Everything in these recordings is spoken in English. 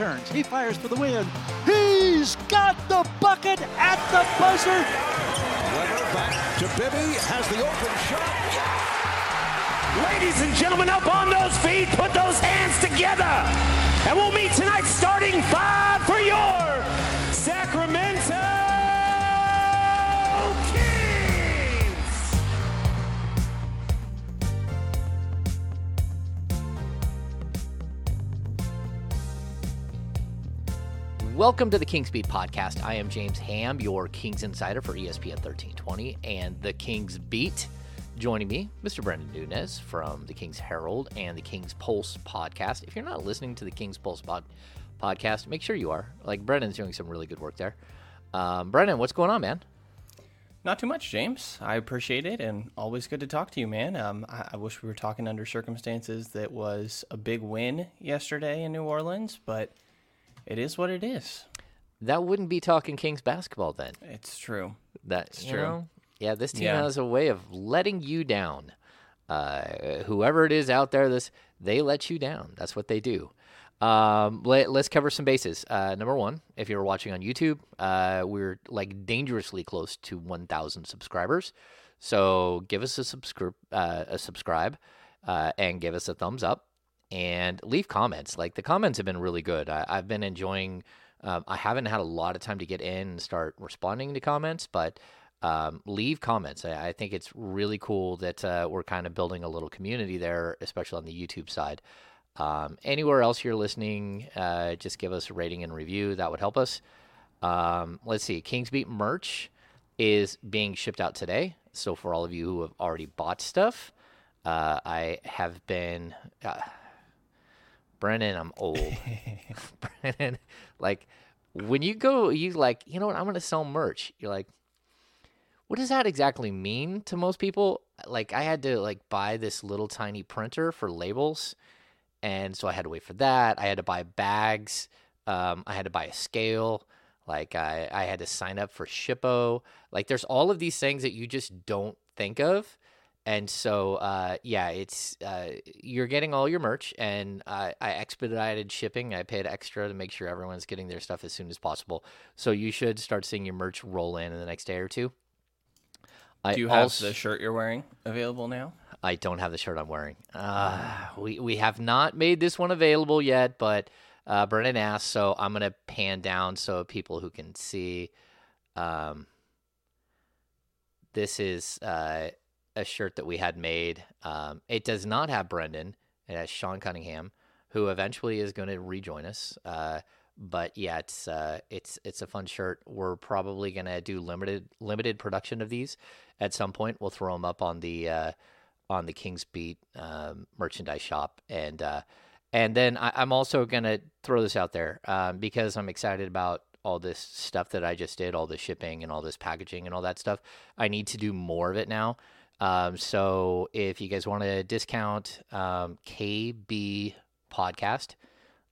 He turns, he fires for the win. He's got the bucket at the buzzer. Webber back to Bibby, has the open shot. Ladies and gentlemen, up on those feet, put those hands together. And we'll meet tonight starting five for your Sacramento Welcome to the Kings Beat podcast. I am James Ham, your Kings insider for ESPN 1320 and the Kings Beat. Joining me, Mr. Brenden Nunes from the Kings Herald and the Kings Pulse podcast. If you're not listening to the Kings Pulse pod- podcast, make sure you are. Like Brenden's doing some really good work there. Um, Brendan, what's going on, man? Not too much, James. I appreciate it, and always good to talk to you, man. Um, I, I wish we were talking under circumstances that was a big win yesterday in New Orleans, but it is what it is. That wouldn't be talking Kings basketball then. It's true. That's true. true. yeah, this team Yeah. has a way of letting you down. Uh, whoever it is out there, this they let you down. That's what they do. Um, let, us cover some bases. Uh, number one, if you're watching on YouTube, uh, we're like dangerously close to 1,000 subscribers. So give us a subscribe, uh, a subscribe, uh, and give us a thumbs up, and leave comments. Like the comments have been really good. I, I've been enjoying. Um, I haven't had a lot of time to get in and start responding to comments, but um, leave comments. I, I think it's really cool that uh, we're kind of building a little community there, especially on the YouTube side. Um, anywhere else you're listening, uh, just give us a rating and review. That would help us. Um, let's see. Kings Beat merch is being shipped out today. So for all of you who have already bought stuff, uh, I have been. Brennan, I'm old. Brennan, like when you go, you like, you know what? I'm gonna sell merch. You're like, what does that exactly mean to most people? Like I had to like buy this little tiny printer for labels, and so I had to wait for that. I had to buy bags. Um, I had to buy a scale. Like I, I had to sign up for Shippo. Like there's all of these things that you just don't think of. And so, uh, yeah, it's uh, you're getting all your merch, and uh, I expedited shipping. I paid extra to make sure everyone's getting their stuff as soon as possible. So you should start seeing your merch roll in in the next day or two. I Do you have also- the shirt you're wearing available now? I don't have the shirt I'm wearing. Uh, we we have not made this one available yet, but uh, Brennan asked, so I'm gonna pan down so people who can see. Um, this is uh, a shirt that we had made. Um, it does not have Brenden. It has Sean Cunningham, who eventually is going to rejoin us. Uh, but yeah, it's uh, it's it's a fun shirt. We're probably gonna do limited limited production of these at some point. We'll throw them up on the uh, on the Kings Beat um, merchandise shop, and uh, and then I, I'm also gonna throw this out there um, because I'm excited about all this stuff that I just did, all the shipping and all this packaging and all that stuff. I need to do more of it now. Um, so if you guys want to discount um, KB podcast,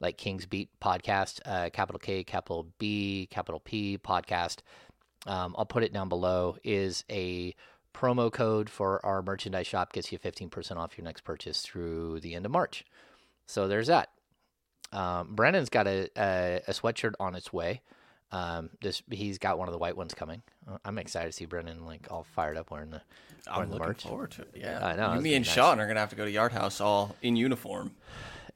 like Kings Beat podcast, uh, capital K, capital B, capital P podcast, um, I'll put it down below, is a promo code for our merchandise shop, gets you 15% off your next purchase through the end of March. So there's that. Um, Brandon's got a, a, a sweatshirt on its way. Um, this he's got one of the white ones coming. Uh, I'm excited to see Brenden like all fired up wearing the wearing I'm the looking merch forward to it. Yeah, I know, You, me and nice. Sean are gonna have to go to Yard House all in uniform.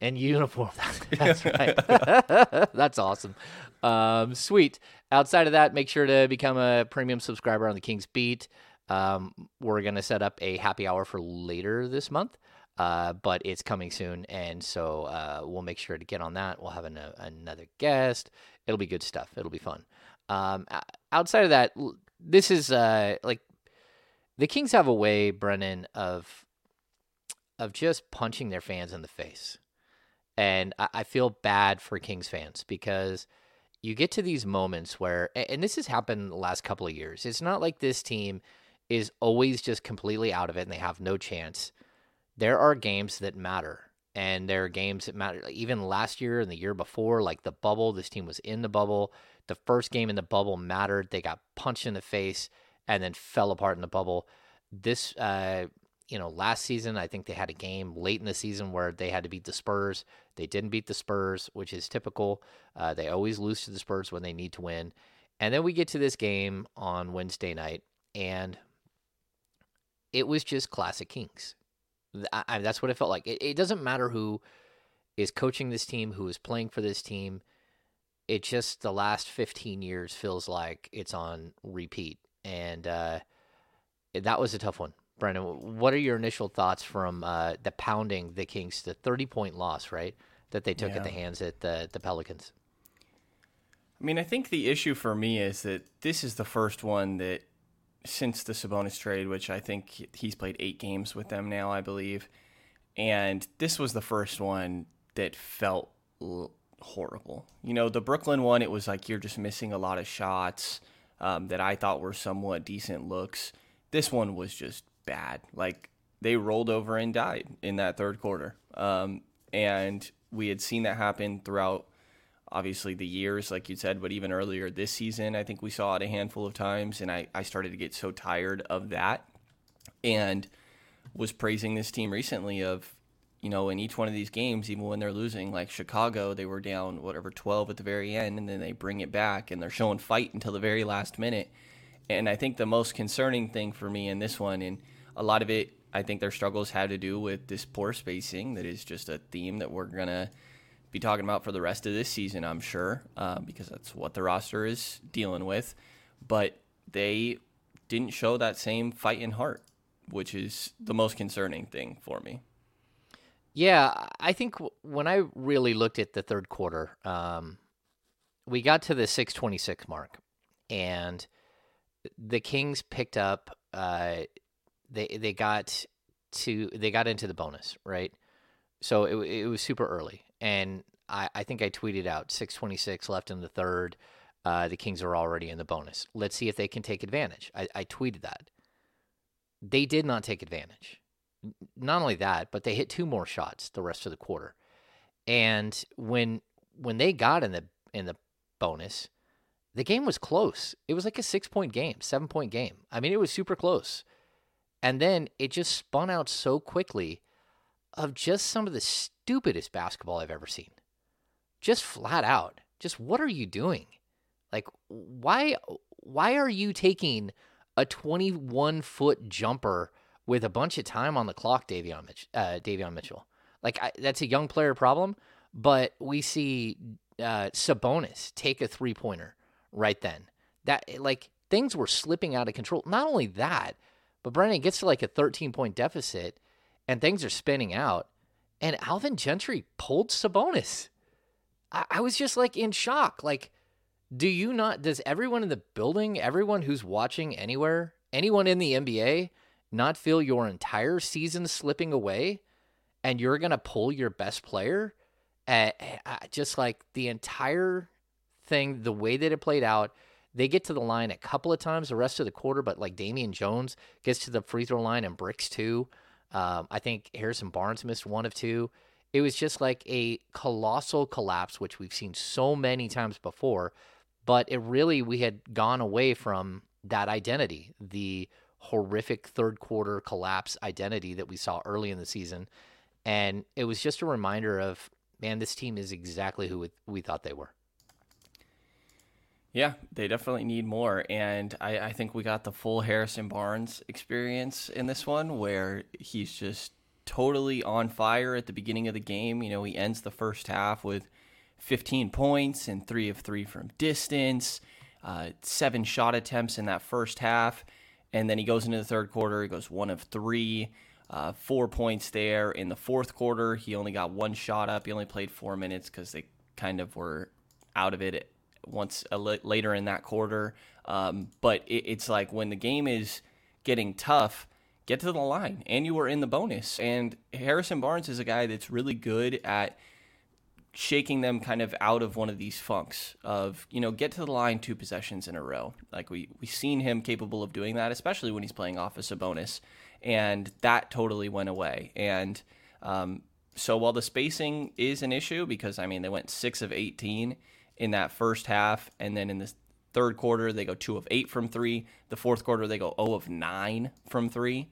in uniform. That's right. That's awesome. Um, sweet. Outside of that, make sure to become a premium subscriber on the King's Beat. Um, we're gonna set up a happy hour for later this month. Uh, but it's coming soon, and so uh, we'll make sure to get on that. We'll have an, another guest. It'll be good stuff. It'll be fun. Um, outside of that, this is uh, like the Kings have a way, Brennan, of of just punching their fans in the face, and I, I feel bad for Kings fans because you get to these moments where, and this has happened the last couple of years. It's not like this team is always just completely out of it and they have no chance there are games that matter and there are games that matter even last year and the year before like the bubble this team was in the bubble the first game in the bubble mattered they got punched in the face and then fell apart in the bubble. This uh you know last season i think they had a game late in the season where they had to beat the spurs. They didn't beat the spurs which is typical. Uh, they always lose to the spurs when they need to win. And then we get to this game on wednesday night and it was just classic kings I, I, that's what it felt like. It, it doesn't matter who is coaching this team, who is playing for this team. It just the last 15 years feels like it's on repeat, and uh, that was a tough one. Brenden, what are your initial thoughts from uh, the pounding the Kings, the 30 point loss, right, that they took at the hands at the the Pelicans? I mean, I think the issue for me is that this is the first one that since the Sabonis trade, which I think he's played eight games with them now, I believe, and this was the first one that felt l- horrible. You know, the Brooklyn one, it was like you're just missing a lot of shots um, that I thought were somewhat decent looks. This one was just bad. Like they rolled over and died in that third quarter, um, and we had seen that happen throughout obviously the years, like you said, but even earlier this season, I think we saw it a handful of times, and I, I started to get so tired of that and was praising this team recently of, you know, in each one of these games, even when they're losing, like Chicago, they were down whatever 12 at the very end, and then they bring it back and they're showing fight until the very last minute. And I think the most concerning thing for me in this one, and a lot of it, I think their struggles had to do with this poor spacing that is just a theme that we're going to be talking about for the rest of this season, I'm sure, uh, because that's what the roster is dealing with. But they didn't show that same fight and heart, which is the most concerning thing for me. Yeah, I think when I really looked at the third quarter, um, we got to the 626 mark, and the Kings picked up. Uh, they they got to they got into the bonus right, so it it was super early, and I I think I tweeted out 626 left in the third. Uh, the Kings are already in the bonus. Let's see if they can take advantage. I, I tweeted that. They did not take advantage not only that, but they hit two more shots the rest of the quarter. And when when they got in the in the bonus, the game was close. It was like a six point game, seven point game. I mean, it was super close. And then it just spun out so quickly of just some of the stupidest basketball I've ever seen. Just flat out. Just what are you doing? Like why why are you taking a 21 foot jumper with a bunch of time on the clock, Davion, Mitch, uh, Davion Mitchell. Like I, that's a young player problem, but we see uh, Sabonis take a three pointer right then. That like things were slipping out of control. Not only that, but Brennan gets to like a 13 point deficit, and things are spinning out, and Alvin Gentry pulled Sabonis. I, I was just like in shock. Like, do you not? Does everyone in the building, everyone who's watching anywhere, anyone in the NBA? not feel your entire season slipping away and you're going to pull your best player just like the entire thing the way that it played out they get to the line a couple of times the rest of the quarter but like Damian Jones gets to the free throw line and bricks two um, I think Harrison Barnes missed one of two it was just like a colossal collapse which we've seen so many times before but it really we had gone away from that identity the horrific third quarter collapse identity that we saw early in the season. And it was just a reminder of, man, this team is exactly who we thought they were. Yeah, they definitely need more. And I, I think we got the full Harrison Barnes experience in this one where he's just totally on fire at the beginning of the game. You know, he ends the first half with 15 points and three of three from distance, uh, seven shot attempts in that first half. And then he goes into the third quarter, he goes one of three, uh, four points there. In the fourth quarter, he only got one shot up. He only played four minutes because they kind of were out of it once later in that quarter. Um, but it, it's like when the game is getting tough, get to the line, and you were in the bonus. And Harrison Barnes is a guy that's really good at shaking them kind of out of one of these funks of you know get to the line two possessions in a row like we we've seen him capable of doing that especially when he's playing off a bonus and that totally went away and um, so while the spacing is an issue because i mean they went six of 18 in that first half and then in the third quarter they go two of eight from three the fourth quarter they go 0 of 9 from three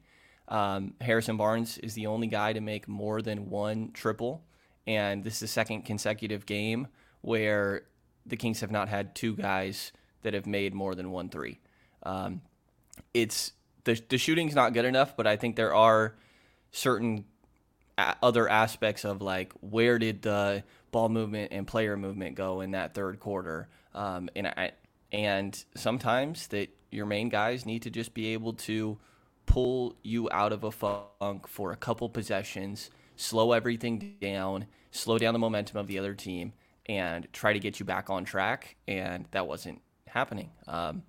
um, harrison barnes is the only guy to make more than one triple and this is the second consecutive game where the Kings have not had two guys that have made more than one three. Um, it's the the shooting's not good enough, but I think there are certain other aspects of like where did the ball movement and player movement go in that third quarter, um, and I, and sometimes that your main guys need to just be able to pull you out of a funk for a couple possessions slow everything down, slow down the momentum of the other team, and try to get you back on track. And that wasn't happening. Um,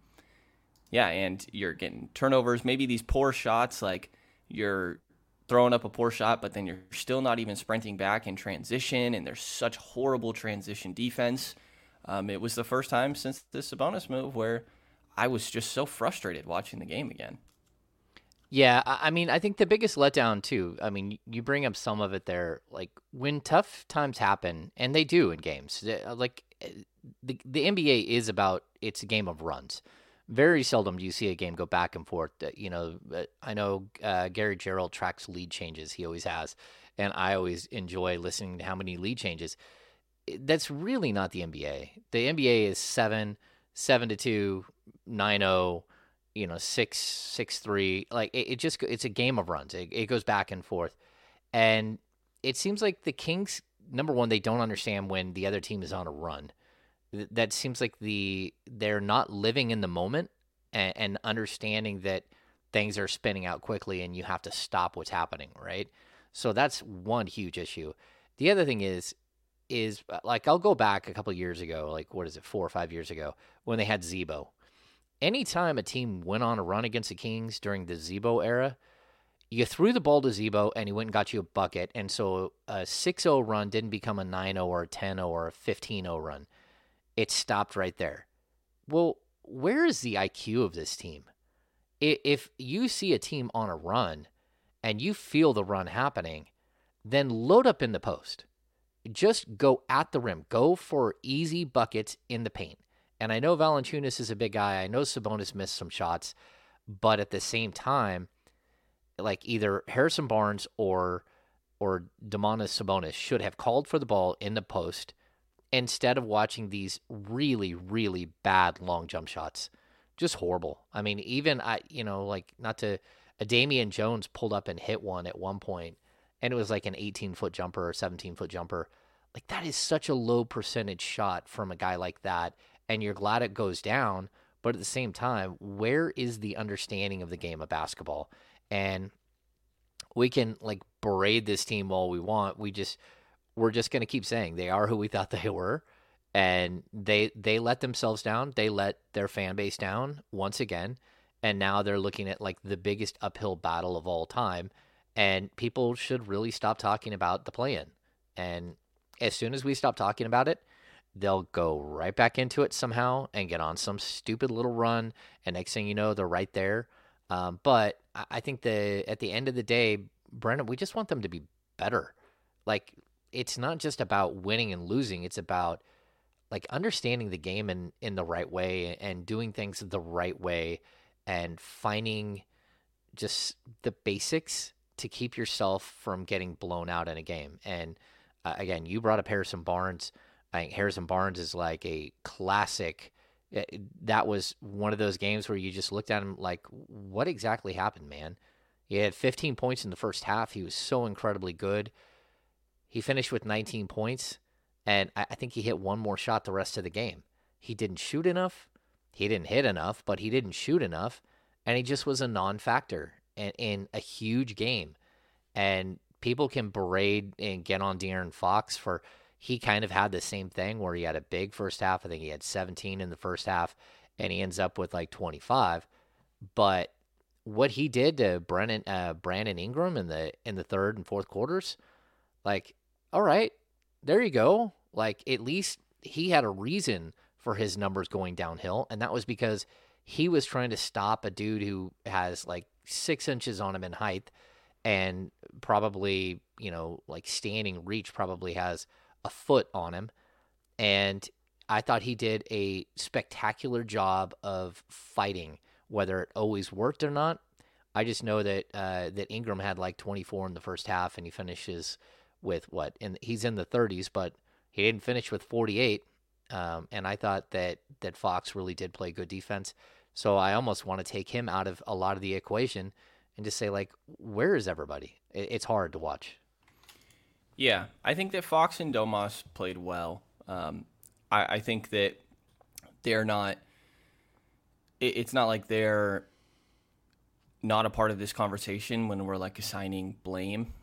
yeah, and you're getting turnovers, maybe these poor shots, like you're throwing up a poor shot, but then you're still not even sprinting back in transition, and there's such horrible transition defense. Um, it was the first time since this Sabonis move where I was just so frustrated watching the game again. Yeah, I mean, I think the biggest letdown too. I mean, you bring up some of it there. Like when tough times happen, and they do in games. Uh, like eh, the the NBA is about it's a game of runs. Very seldom do you see a game go back and forth. You know, I know uh, Gary Gerould tracks lead changes. He always has, and I always enjoy listening to how many lead changes. That's really not the NBA. The NBA is seven, seven to two, nine zero oh, you know six six three like it, it just it's a game of runs it, it goes back and forth and it seems like the kings number one they don't understand when the other team is on a run that seems like the they're not living in the moment and, and understanding that things are spinning out quickly and you have to stop what's happening right so that's one huge issue the other thing is is uh, like I'll go back a couple years ago, like what is it, four or five years ago, when they had Z-Bo, anytime a team went on a run against the Kings during the Z-Bo era, you threw the ball to Z-Bo and he went and got you a bucket. And so a 6 0 run didn't become a 9 0 or a 10 0 or a 15 0 run. It stopped right there. Well, where is the IQ of this team? If you see a team on a run and you feel the run happening, then load up in the post. Just go at the rim, go for easy buckets in the paint. And I know Valanciunas is a big guy. I know Sabonis missed some shots, but at the same time, like either Harrison Barnes or or Domantas Sabonis should have called for the ball in the post instead of watching these really really bad long jump shots. Just horrible. I mean, even I you know like not to a Damian Jones pulled up and hit one at one point, and it was like an 18 foot jumper or 17 foot jumper. Like that is such a low percentage shot from a guy like that and you're glad it goes down. But at the same time, where is the understanding of the game of basketball? And we can like berate this team all we want. We just we're just going to keep saying they are who we thought they were and they they let themselves down. They let their fan base down once again. And now they're looking at like the biggest uphill battle of all time. And people should really stop talking about the play in. And as soon as we stop talking about it, they'll go right back into it somehow and get on some stupid little run. And next thing you know, they're right there. Um, but I think the at the end of the day, Brenden, we just want them to be better. Like it's not just about winning and losing; it's about like understanding the game in in the right way and doing things the right way and finding just the basics to keep yourself from getting blown out in a game. And uh, again, you brought up Harrison Barnes. I think Harrison Barnes is like a classic that was one of those games where you just looked at him like, what exactly happened, man? He had 15 points in the first half. He was so incredibly good. He finished with 19 points, and I think he hit one more shot the rest of the game. He didn't shoot enough. He didn't hit enough, but he didn't shoot enough, and he just was a non-factor in, in a huge game. And people can berate and get on De'Aaron Fox for he kind of had the same thing where he had a big first half. I think he had 17 in the first half, and he ends up with like 25. But what he did to Brennan uh, Brandon Ingram in the in the third and fourth quarters, like, all right, there you go. Like at least he had a reason for his numbers going downhill, and that was because he was trying to stop a dude who has like six inches on him in height, and probably you know like standing reach probably has a foot on him. And I thought he did a spectacular job of fighting, whether it always worked or not. I just know that uh, that Ingram had like 24 in the first half, and he finishes with what? And he's in the 30s, but he didn't finish with 48. Um, and I thought that that Fox really did play good defense. So I almost want to take him out of a lot of the equation and just say like, where is everybody? It's hard to watch. Yeah, I think that Fox and Domas played well. Um, I, I, think that they're not. It, it's not like they're not a part of this conversation when we're like assigning blame.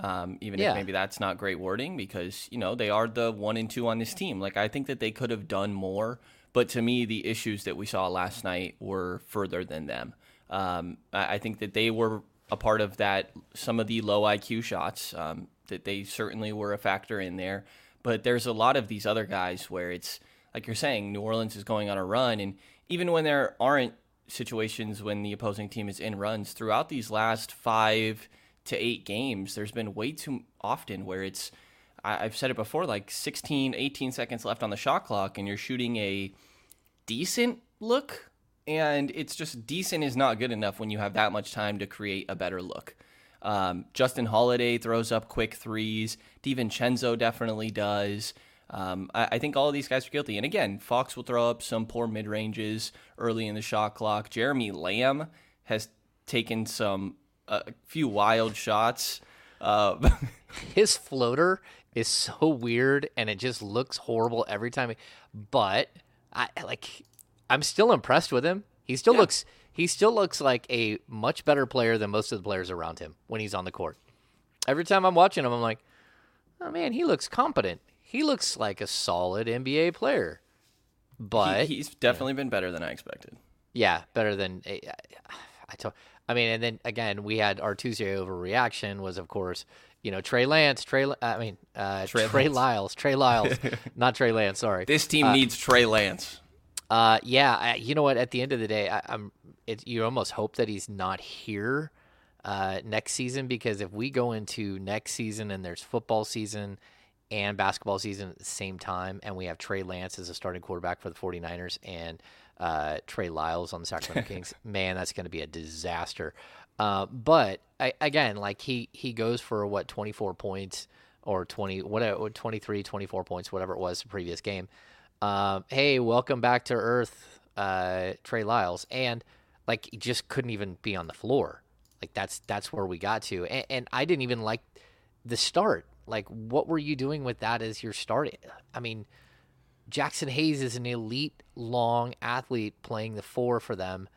Um, even yeah. if maybe that's not great wording, because you know they are the one and two on this team. Like I think that they could have done more, but to me, the issues that we saw last night were further than them. Um, I, I think that they were a part of that. Some of the low IQ shots. Um, that they certainly were a factor in there. But there's a lot of these other guys where it's like you're saying, New Orleans is going on a run, and even when there aren't situations when the opposing team is in runs throughout these last five to eight games, there's been way too often where it's I've said it before, like 16, 18 seconds left on the shot clock, and you're shooting a decent look. And it's just decent is not good enough when you have that much time to create a better look. Um, Justin Holiday throws up quick threes. DiVincenzo definitely does. Um, I, I, think all of these guys are guilty. And again, Fox will throw up some poor mid ranges early in the shot clock. Jeremy Lamb has taken some a few wild shots. Uh, His floater is so weird, and it just looks horrible every time. But I like, I'm still impressed with him. He still yeah. looks he still looks like a much better player than most of the players around him when he's on the court. Every time I'm watching him, I'm like, oh man, he looks competent. He looks like a solid NBA player. But he, he's definitely been better than I expected. Yeah, better than eh, I told. I mean, and then again, we had our Tuesday overreaction was, of course, you know, Trey Lance, Trey. I mean, uh, Trey, Trey Lyles, Trey Lyles, not Trey Lance. Sorry. This team uh, needs Trey Lance. Uh, yeah, I, you know what? At the end of the day, I, am it, you almost hope that he's not here uh, next season because if we go into next season and there's football season and basketball season at the same time, and we have Trey Lance as a starting quarterback for the 49ers and uh, Trey Lyles on the Sacramento Kings, man, that's going to be a disaster. Uh, but I, again, like he he goes for what 24 points or 20 whatever 23 24 points whatever it was the previous game. Uh, hey, welcome back to Earth, uh, Trey Lyles, and like he just couldn't even be on the floor. Like that's that's where we got to, and, and I didn't even like the start. Like, what were you doing with that as your start? I mean, Jaxson Hayes is an elite long athlete playing the four for them.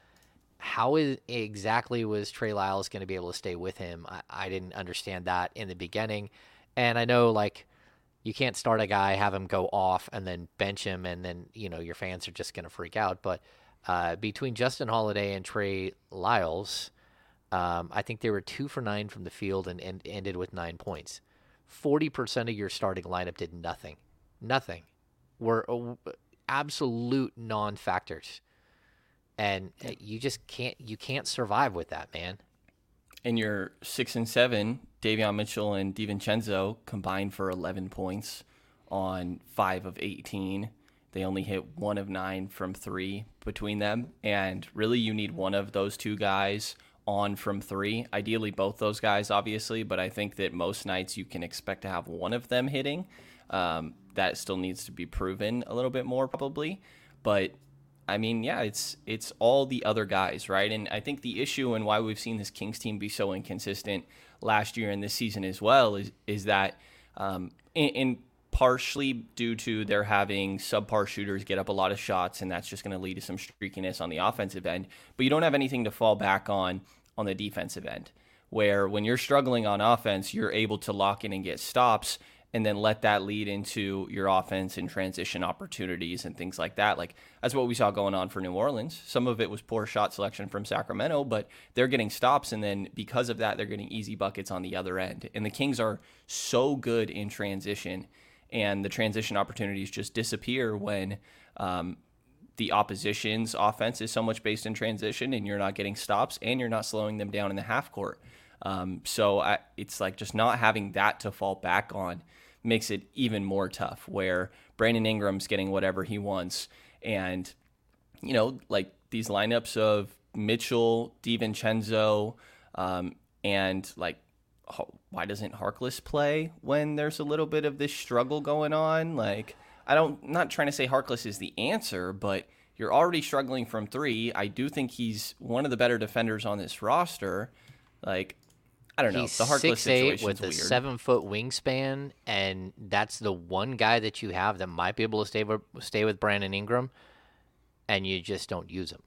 How is exactly was Trey Lyles going to be able to stay with him? I, I didn't understand that in the beginning, and I know like you can't start a guy, have him go off, and then bench him, and then you know your fans are just going to freak out. But uh, between Justin Holiday and Trey Lyles, um, I think they were two for nine from the field and, and ended with nine points. 40% of your starting lineup did nothing. Nothing. Were absolute non factors. And uh, you just can't you can't survive with that, man. In your six and seven, Davion Mitchell and DiVincenzo combined for 11 points on five of 18. They only hit one of nine from three between them. And really, you need one of those two guys on from three. Ideally, both those guys, obviously, but I think that most nights you can expect to have one of them hitting. Um, that still needs to be proven a little bit more, probably. But I mean, yeah, it's it's all the other guys, right? And I think the issue and why we've seen this Kings team be so inconsistent last year and this season as well is is that um, in, in partially due to their having subpar shooters get up a lot of shots, and that's just going to lead to some streakiness on the offensive end. But you don't have anything to fall back on on the defensive end, where when you're struggling on offense, you're able to lock in and get stops and then let that lead into your offense and transition opportunities and things like that. Like that's what we saw going on for New Orleans. Some of it was poor shot selection from Sacramento, but they're getting stops and then because of that they're getting easy buckets on the other end. And the Kings are so good in transition and the transition opportunities just disappear when um, the opposition's offense is so much based in transition and you're not getting stops and you're not slowing them down in the half court. Um, so I, it's like just not having that to fall back on makes it even more tough where Brandon Ingram's getting whatever he wants. And, you know, like these lineups of Mitchell, DiVincenzo, um, and like, why doesn't Harkless play when there's a little bit of this struggle going on? Like, I don't, I'm not trying to say Harkless is the answer, but you're already struggling from three. I do think he's one of the better defenders on this roster. Like, I don't know. He's the Harkless six eight with a weird. seven foot wingspan, and that's the one guy that you have that might be able to stay with stay with Brandon Ingram, and you just don't use him.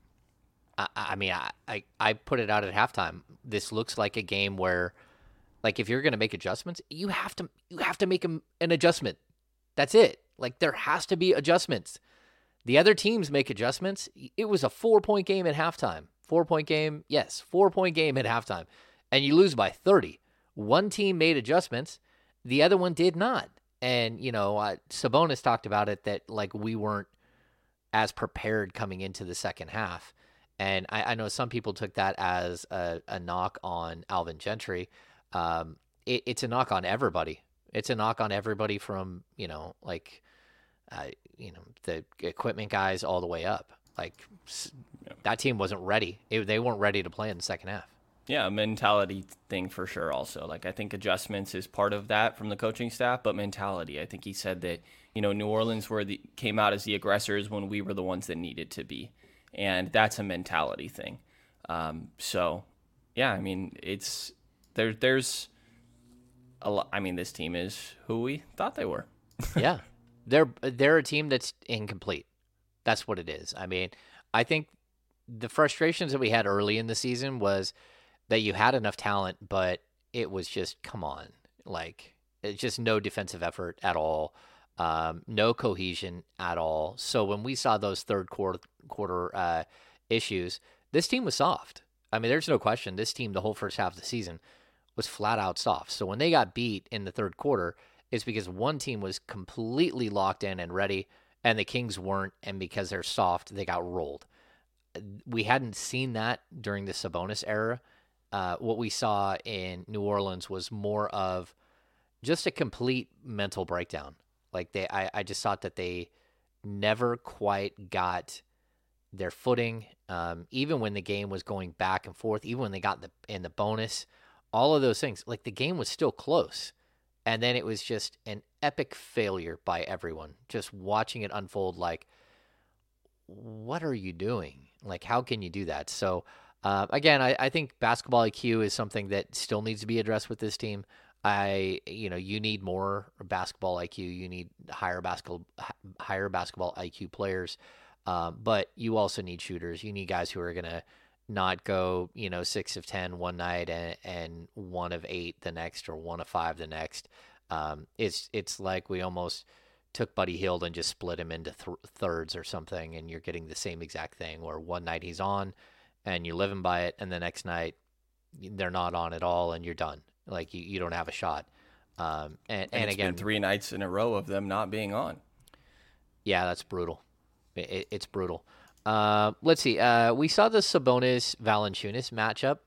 I, I mean, I, I I put it out at halftime. This looks like a game where, like, if you're going to make adjustments, you have to you have to make an adjustment. That's it. Like, there has to be adjustments. The other teams make adjustments. It was a four point game at halftime. Four point game, yes, four point game at halftime and you lose by 30. One team made adjustments, the other one did not. And, you know, uh, Sabonis talked about it that, like, we weren't as prepared coming into the second half. And I, I know some people took that as a, a knock on Alvin Gentry. Um, it, it's a knock on everybody. It's a knock on everybody from, you know, like, uh, you know, the equipment guys all the way up. Like, that team wasn't ready. It, they weren't ready to play in the second half. Yeah, a mentality thing for sure. Also, like I think adjustments is part of that from the coaching staff, but mentality. I think he said that you know New Orleans were the came out as the aggressors when we were the ones that needed to be, and that's a mentality thing. Um, so, yeah, I mean it's there. There's a lot. I mean, this team is who we thought they were. yeah, they're they're a team that's incomplete. That's what it is. I mean, I think the frustrations that we had early in the season was that you had enough talent, but it was just come on, like it's just no defensive effort at all, um, no cohesion at all. So when we saw those third quarter quarter uh, issues, this team was soft. I mean, there's no question. This team, the whole first half of the season, was flat out soft. So when they got beat in the third quarter, it's because one team was completely locked in and ready, and the Kings weren't. And because they're soft, they got rolled. We hadn't seen that during the Sabonis era uh, what we saw in New Orleans was more of just a complete mental breakdown. Like they, I, I just thought that they never quite got their footing. Um, even when the game was going back and forth, even when they got the in the bonus, all of those things, like the game was still close, and then it was just an epic failure by everyone. Just watching it unfold, like, what are you doing? Like, how can you do that? So. Uh, again, I, I think basketball IQ is something that still needs to be addressed with this team. I, you know, you need more basketball IQ. You need higher basketball, higher basketball IQ players. Um, but you also need shooters. You need guys who are gonna not go, you know, six of ten one night and, and one of eight the next, or one of five the next. Um, it's it's like we almost took Buddy Hield and just split him into th- thirds or something, and you're getting the same exact thing. Where one night he's on and you're living by it, and the next night they're not on at all, and you're done. Like you, you don't have a shot. Um, and, and, and again, three nights in a row of them not being on. Yeah, that's brutal. It, it's brutal. Uh, let's see. Uh, we saw the Sabonis Valanciunas matchup,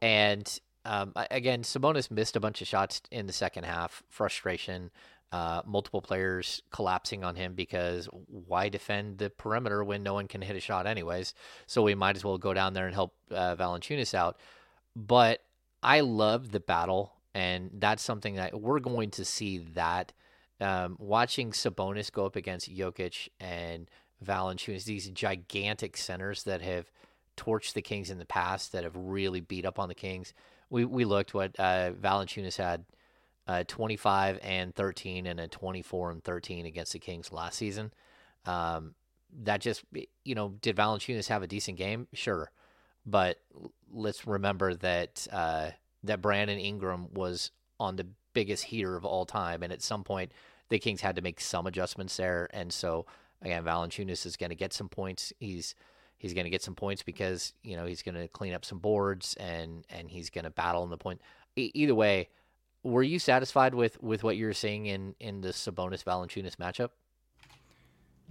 and um, again, Sabonis missed a bunch of shots in the second half. Frustration uh, multiple players collapsing on him because why defend the perimeter when no one can hit a shot anyways? So we might as well go down there and help uh, Valanciunas out. But I love the battle, and that's something that we're going to see that. Um, watching Sabonis go up against Jokic and Valanciunas, these gigantic centers that have torched the Kings in the past, that have really beat up on the Kings. We we looked what uh, Valanciunas had uh, 25 and 13 and a 24 and 13 against the Kings last season. Um, that just you know, did Valanciunas have a decent game? Sure, but let's remember that uh, that Brandon Ingram was on the biggest heater of all time, and at some point the Kings had to make some adjustments there, and so again, Valanciunas is going to get some points. He's he's going to get some points because you know he's going to clean up some boards and and he's going to battle in the point. E- either way, were you satisfied with with what you're seeing in in the Sabonis Valanciunas matchup?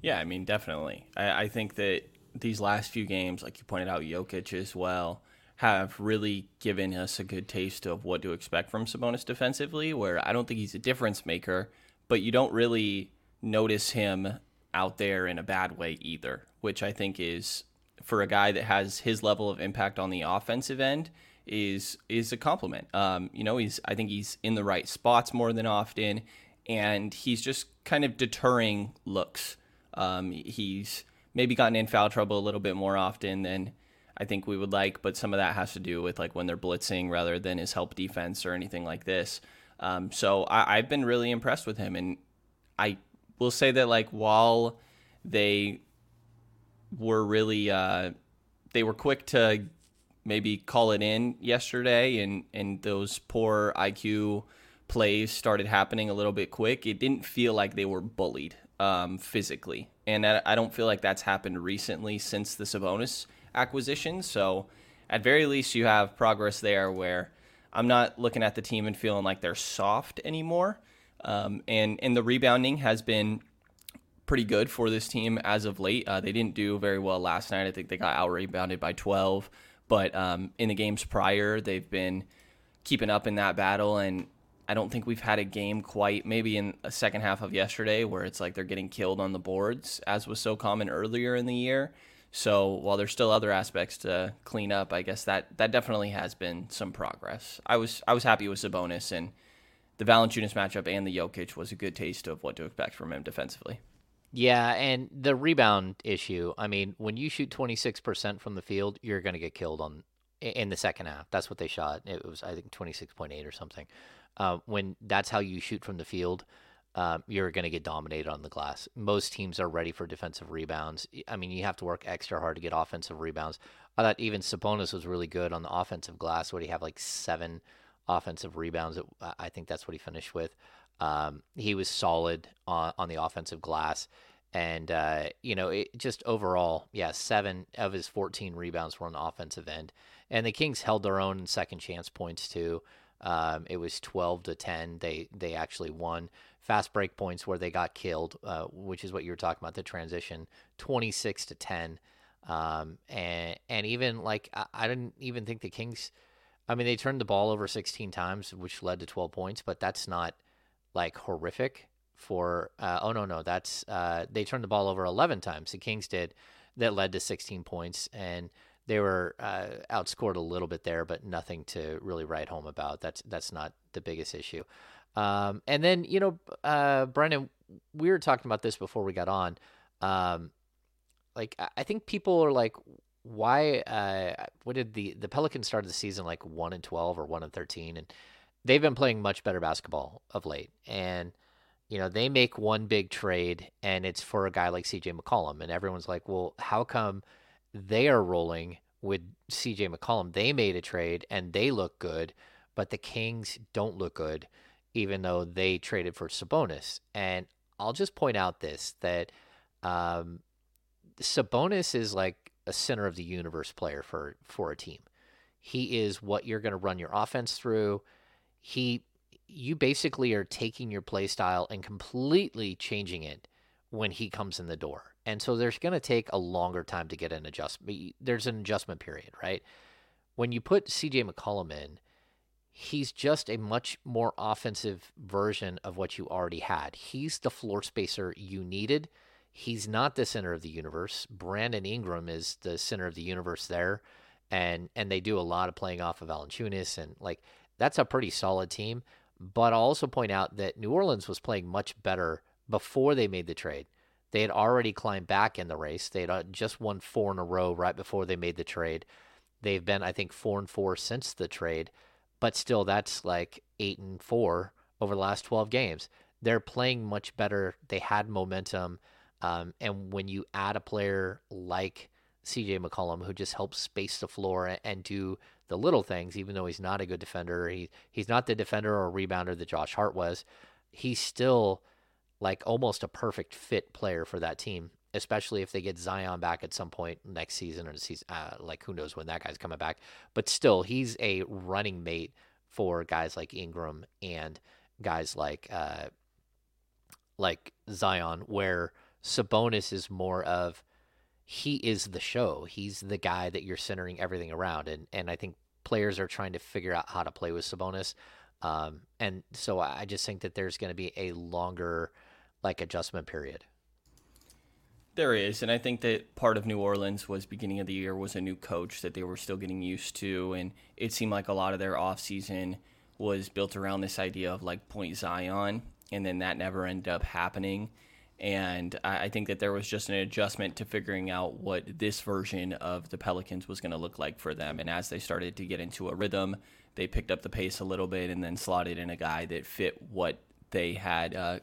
Yeah, I mean, definitely. I, I think that these last few games, like you pointed out, Jokic as well, have really given us a good taste of what to expect from Sabonis defensively. Where I don't think he's a difference maker, but you don't really notice him out there in a bad way either, which I think is for a guy that has his level of impact on the offensive end is is a compliment. Um, you know, he's I think he's in the right spots more than often, and he's just kind of deterring looks. Um, he's maybe gotten in foul trouble a little bit more often than I think we would like, but some of that has to do with like when they're blitzing rather than his help defense or anything like this. Um, so I, I've been really impressed with him, and I will say that like while they were really uh, they were quick to maybe call it in yesterday, and and those poor IQ plays started happening a little bit quick. It didn't feel like they were bullied um, physically, and I, I don't feel like that's happened recently since the Sabonis acquisition. So at very least, you have progress there where. I'm not looking at the team and feeling like they're soft anymore. Um, and and the rebounding has been pretty good for this team as of late. Uh, they didn't do very well last night. I think they got out rebounded by 12. But um, in the games prior, they've been keeping up in that battle. And I don't think we've had a game quite, maybe in a second half of yesterday, where it's like they're getting killed on the boards, as was so common earlier in the year. So while there's still other aspects to clean up, I guess that that definitely has been some progress. I was I was happy with Sabonis and the Valanciunas matchup and the Jokic was a good taste of what to expect from him defensively. Yeah, and the rebound issue. I mean, when you shoot 26% from the field, you're going to get killed on in the second half. That's what they shot. It was I think 26.8 or something. Uh, when that's how you shoot from the field, um, you're going to get dominated on the glass. Most teams are ready for defensive rebounds. I mean, you have to work extra hard to get offensive rebounds. I thought even Sabonis was really good on the offensive glass. Would he have like seven offensive rebounds. I think that's what he finished with. Um, he was solid on, on the offensive glass. And, uh, you know, it just overall, yeah, seven of his 14 rebounds were on the offensive end. And the Kings held their own second chance points, too. Um, it was 12 to 10. They they actually won fast break points where they got killed, uh, which is what you were talking about the transition. 26 to 10. Um, and and even like I, I didn't even think the Kings I mean, they turned the ball over 16 times, which led to 12 points, but that's not like horrific for. Uh, oh no, no, that's uh, they turned the ball over 11 times. The Kings did that led to 16 points, and they were uh, outscored a little bit there, but nothing to really write home about. That's that's not the biggest issue. Um, and then you know, uh, Brenden, we were talking about this before we got on. Um, like I think people are like, why uh what did the the Pelicans start the season like 1 and 12 or 1 and 13 and they've been playing much better basketball of late and you know they make one big trade and it's for a guy like CJ McCollum and everyone's like well how come they are rolling with CJ McCollum they made a trade and they look good but the Kings don't look good even though they traded for Sabonis and I'll just point out this that um Sabonis is like a center of the universe player for for a team. He is what you're going to run your offense through. He you basically are taking your play style and completely changing it when he comes in the door. And so there's going to take a longer time to get an adjustment. There's an adjustment period, right? When you put CJ McCollum in, he's just a much more offensive version of what you already had. He's the floor spacer you needed he's not the center of the universe. Brandon Ingram is the center of the universe there, and and they do a lot of playing off of Valanciunas, and like that's a pretty solid team. But I'll also point out that New Orleans was playing much better before they made the trade They had already climbed back in the race. They had uh, just won four in a row right before they made the trade. They've been, I think, four and four since the trade, but still, that's like eight and four over the last 12 games. They're playing much better. They had momentum. Um, and when you add a player like CJ McCollum, who just helps space the floor and, and, do the little things, even though he's not a good defender, he, he's not the defender or rebounder that Josh Hart was. He's still like almost a perfect fit player for that team, especially if they get Zion back at some point next season or season. Uh, like who knows when that guy's coming back, but still, he's a running mate for guys like Ingram and guys like uh, like Zion, where Sabonis is more of he is the show. He's the guy that you're centering everything around, and and I think players are trying to figure out how to play with Sabonis. Um, and so I just think that there's going to be a longer like adjustment period. There is, and I think that part of New Orleans was beginning of the year was a new coach that they were still getting used to, and it seemed like a lot of their offseason was built around this idea of like point Zion, and then that never ended up happening. And I think that there was just an adjustment to figuring out what this version of the Pelicans was going to look like for them. And as they started to get into a rhythm, they picked up the pace a little bit and then slotted in a guy that fit what they had uh,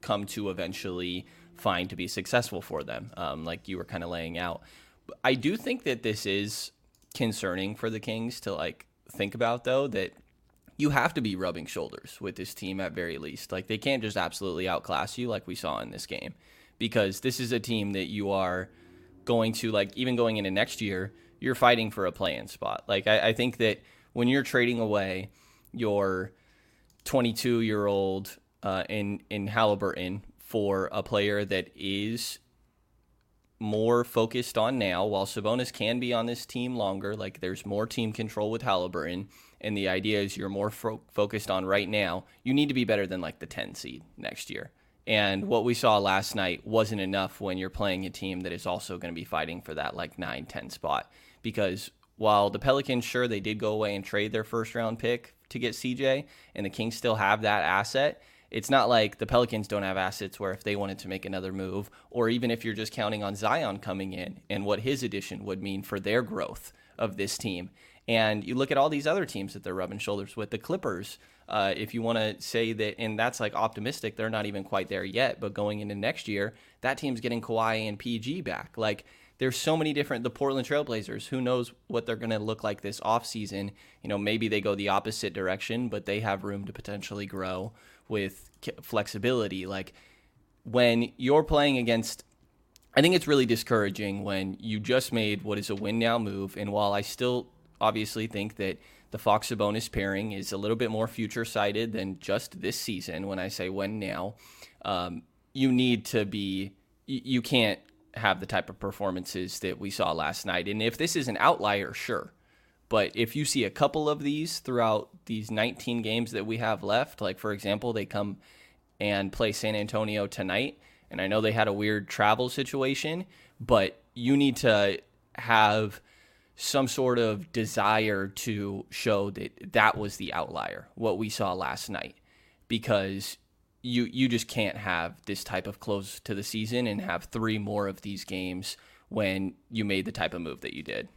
come to eventually find to be successful for them, um, like you were kind of laying out. I do think that this is concerning for the Kings to like think about, though, that you have to be rubbing shoulders with this team at very least. Like they can't just absolutely outclass you like we saw in this game, because this is a team that you are going to like even going into next year, you're fighting for a play-in spot. Like I, I think that when you're trading away your 22 year old uh, in in Halliburton for a player that is more focused on now, while Sabonis can be on this team longer. Like there's more team control with Halliburton, and the idea is you're more fo- focused on right now. You need to be better than like the 10 seed next year. And what we saw last night wasn't enough when you're playing a team that is also going to be fighting for that like 9 10 spot. Because while the Pelicans, sure, they did go away and trade their first round pick to get CJ, and the Kings still have that asset, it's not like the Pelicans don't have assets where if they wanted to make another move, or even if you're just counting on Zion coming in and what his addition would mean for their growth of this team. And you look at all these other teams that they're rubbing shoulders with. The Clippers, uh, if you want to say that, and that's like optimistic, they're not even quite there yet. But going into next year, that team's getting Kawhi and PG back. Like there's so many different the Portland Trailblazers. Who knows what they're going to look like this offseason? You know, maybe they go the opposite direction, but they have room to potentially grow with flexibility. Like when you're playing against, I think it's really discouraging when you just made what is a win now move. And while I still obviously think that the Fox Sabonis pairing is a little bit more future sighted than just this season, when I say when now, um, you need to be, you, you can't have the type of performances that we saw last night. And if this is an outlier, sure. But if you see a couple of these throughout these 19 games that we have left, like for example, they come and play San Antonio tonight, and I know they had a weird travel situation, but you need to have some sort of desire to show that that was the outlier, what we saw last night, because you you just can't have this type of close to the season and have three more of these games when you made the type of move that you did.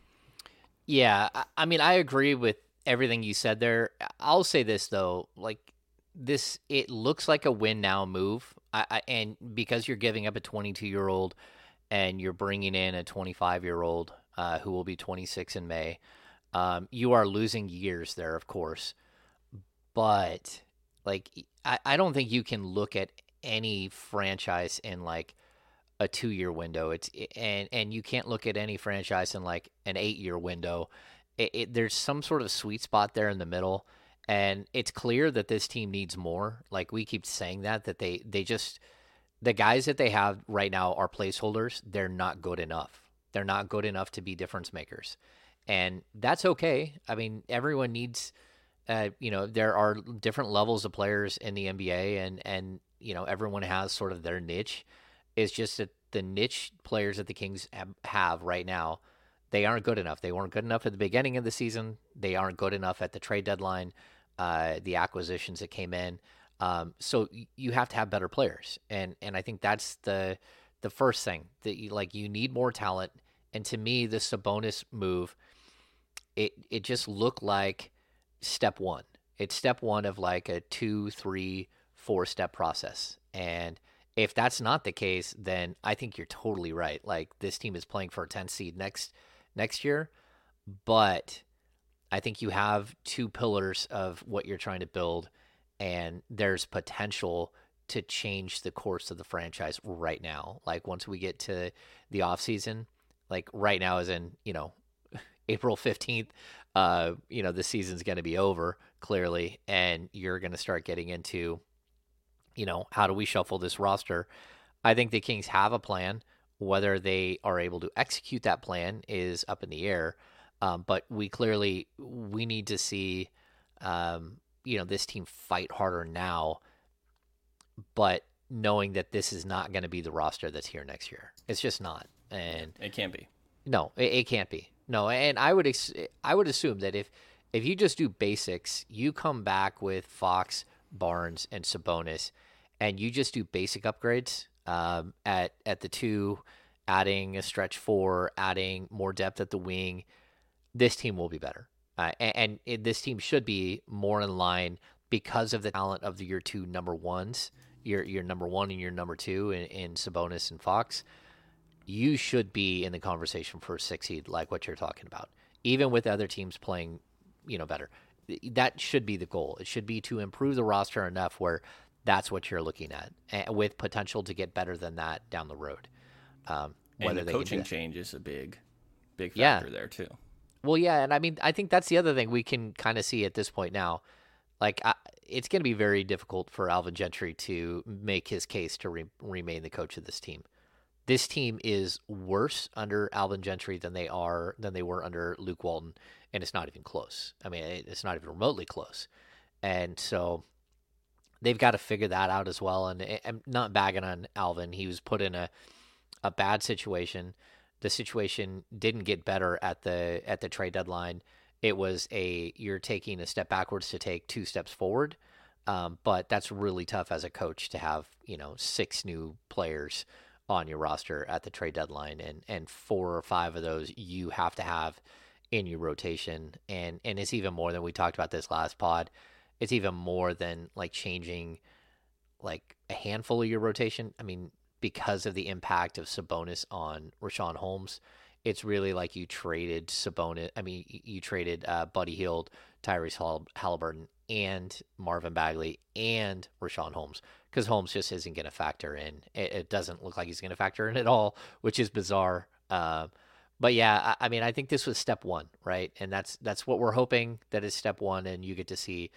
Yeah, I mean, I agree with everything you said there. I'll say this though, like this, it looks like a win now move, I, I, and because you're giving up a 22 year old and you're bringing in a 25 year old uh, who will be 26 in May, um, you are losing years there, of course. But like, I, I don't think you can look at any franchise in like a two year window. It's and and you can't look at any franchise in like an eight year window. It, it, there's some sort of sweet spot there in the middle, and it's clear that this team needs more. Like we keep saying that that they they just the guys that they have right now are placeholders. They're not good enough. They're not good enough to be difference makers, and that's okay. I mean, everyone needs. Uh, you know, there are different levels of players in the NBA, and and you know everyone has sort of their niche It's just that the niche players that the Kings have right now, they aren't good enough. They weren't good enough at the beginning of the season. They aren't good enough at the trade deadline, uh, the acquisitions that came in. Um, so you have to have better players, and and I think that's the the first thing that you like you need more talent. And to me, the Sabonis move, it it just looked like step one. It's step one of like a two, three, four step process. And if that's not the case, then I think you're totally right. Like this team is playing for a 10 seed next next year, but I think you have two pillars of what you're trying to build and there's potential to change the course of the franchise right now. Like once we get to the off season, like right now is in, you know, April 15th, uh, you know, the season's going to be over clearly and you're going to start getting into you know, how do we shuffle this roster? I think the Kings have a plan. Whether they are able to execute that plan is up in the air. Um, but we clearly we need to see, um, you know, this team fight harder now. But knowing that this is not going to be the roster that's here next year, it's just not, and it can't be. No, it, it can't be. No, and I would ex- I would assume that if if you just do basics, you come back with Fox, Barnes, and Sabonis, and you just do basic upgrades um, at at the two, adding a stretch four, adding more depth at the wing, this team will be better. Uh, and, and it, this team should be more in line because of the talent of the year two number ones, your your number one and your number two in, in Sabonis and Fox. You should be in the conversation for a six seed, like what you're talking about, even with other teams playing, you know, better that should be the goal. It should be to improve the roster enough where that's what you're looking at, and with potential to get better than that down the road. Um, whether and the coaching change is a big, big factor yeah. there too. Well, yeah, and I mean, I think that's the other thing we can kind of see at this point now. Like, I, it's going to be very difficult for Alvin Gentry to make his case to re- remain the coach of this team. This team is worse under Alvin Gentry than they are than they were under Luke Walton, and it's not even close. I mean, it's not even remotely close. And so they've got to figure that out as well. And I'm not bagging on Alvin. He was put in a a bad situation. The situation didn't get better at the at the trade deadline. It was a you're taking a step backwards to take two steps forward. Um, but that's really tough as a coach to have you know six new players on your roster at the trade deadline, and and four or five of those you have to have in your rotation, and and it's even more than we talked about this last pod it's even more than like changing like a handful of your rotation. I mean, because of the impact of Sabonis on Richaun Holmes, it's really like you traded Sabonis. I mean, you traded uh, Buddy Hield, Tyrese Hall- Halliburton, and Marvin Bagley and Richaun Holmes because Holmes just isn't going to factor in. It, it, doesn't look like he's going to factor in at all, which is bizarre. Uh, but yeah, I, I, mean, I think this was step one, right? And that's that's what we're hoping that is step one, and you get to see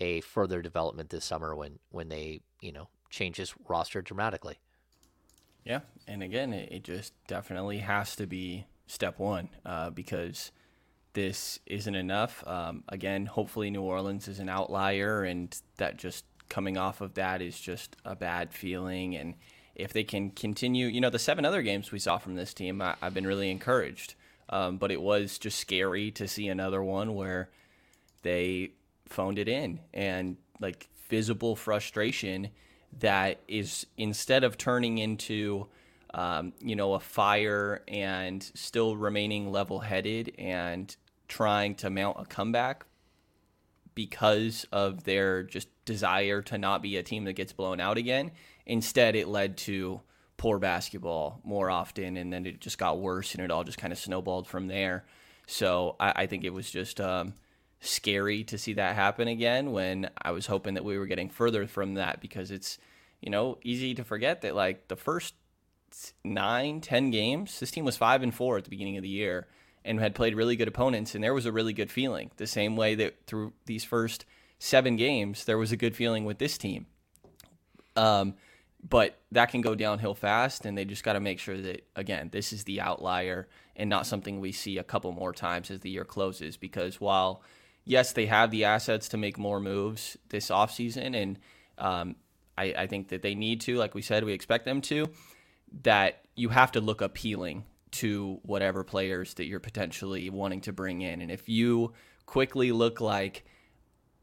a further development this summer when when they you know change his roster dramatically. Yeah, and again, it, it just definitely has to be step one uh, because this isn't enough. Um, again, hopefully New Orleans is an outlier, and that just coming off of that is just a bad feeling. And if they can continue, you know, the seven other games we saw from this team, I, have been really encouraged. Um, but it was just scary to see another one where they phoned it in and like visible frustration that is instead of turning into um, you know a fire and still remaining level headed and trying to mount a comeback because of their just desire to not be a team that gets blown out again instead it led to poor basketball more often and then it just got worse and it all just kind of snowballed from there. So i, I think it was just um, scary to see that happen again when I was hoping that we were getting further from that because it's, you know, easy to forget that like the first nine, ten games, this team was five and four at the beginning of the year and had played really good opponents and there was a really good feeling. The same way that through these first seven games, there was a good feeling with this team. Um, but that can go downhill fast and they just got to make sure that again this is the outlier and not something we see a couple more times as the year closes because while yes, they have the assets to make more moves this offseason, and um, I, I think that they need to, like we said, we expect them to, that you have to look appealing to whatever players that you're potentially wanting to bring in. And if you quickly look like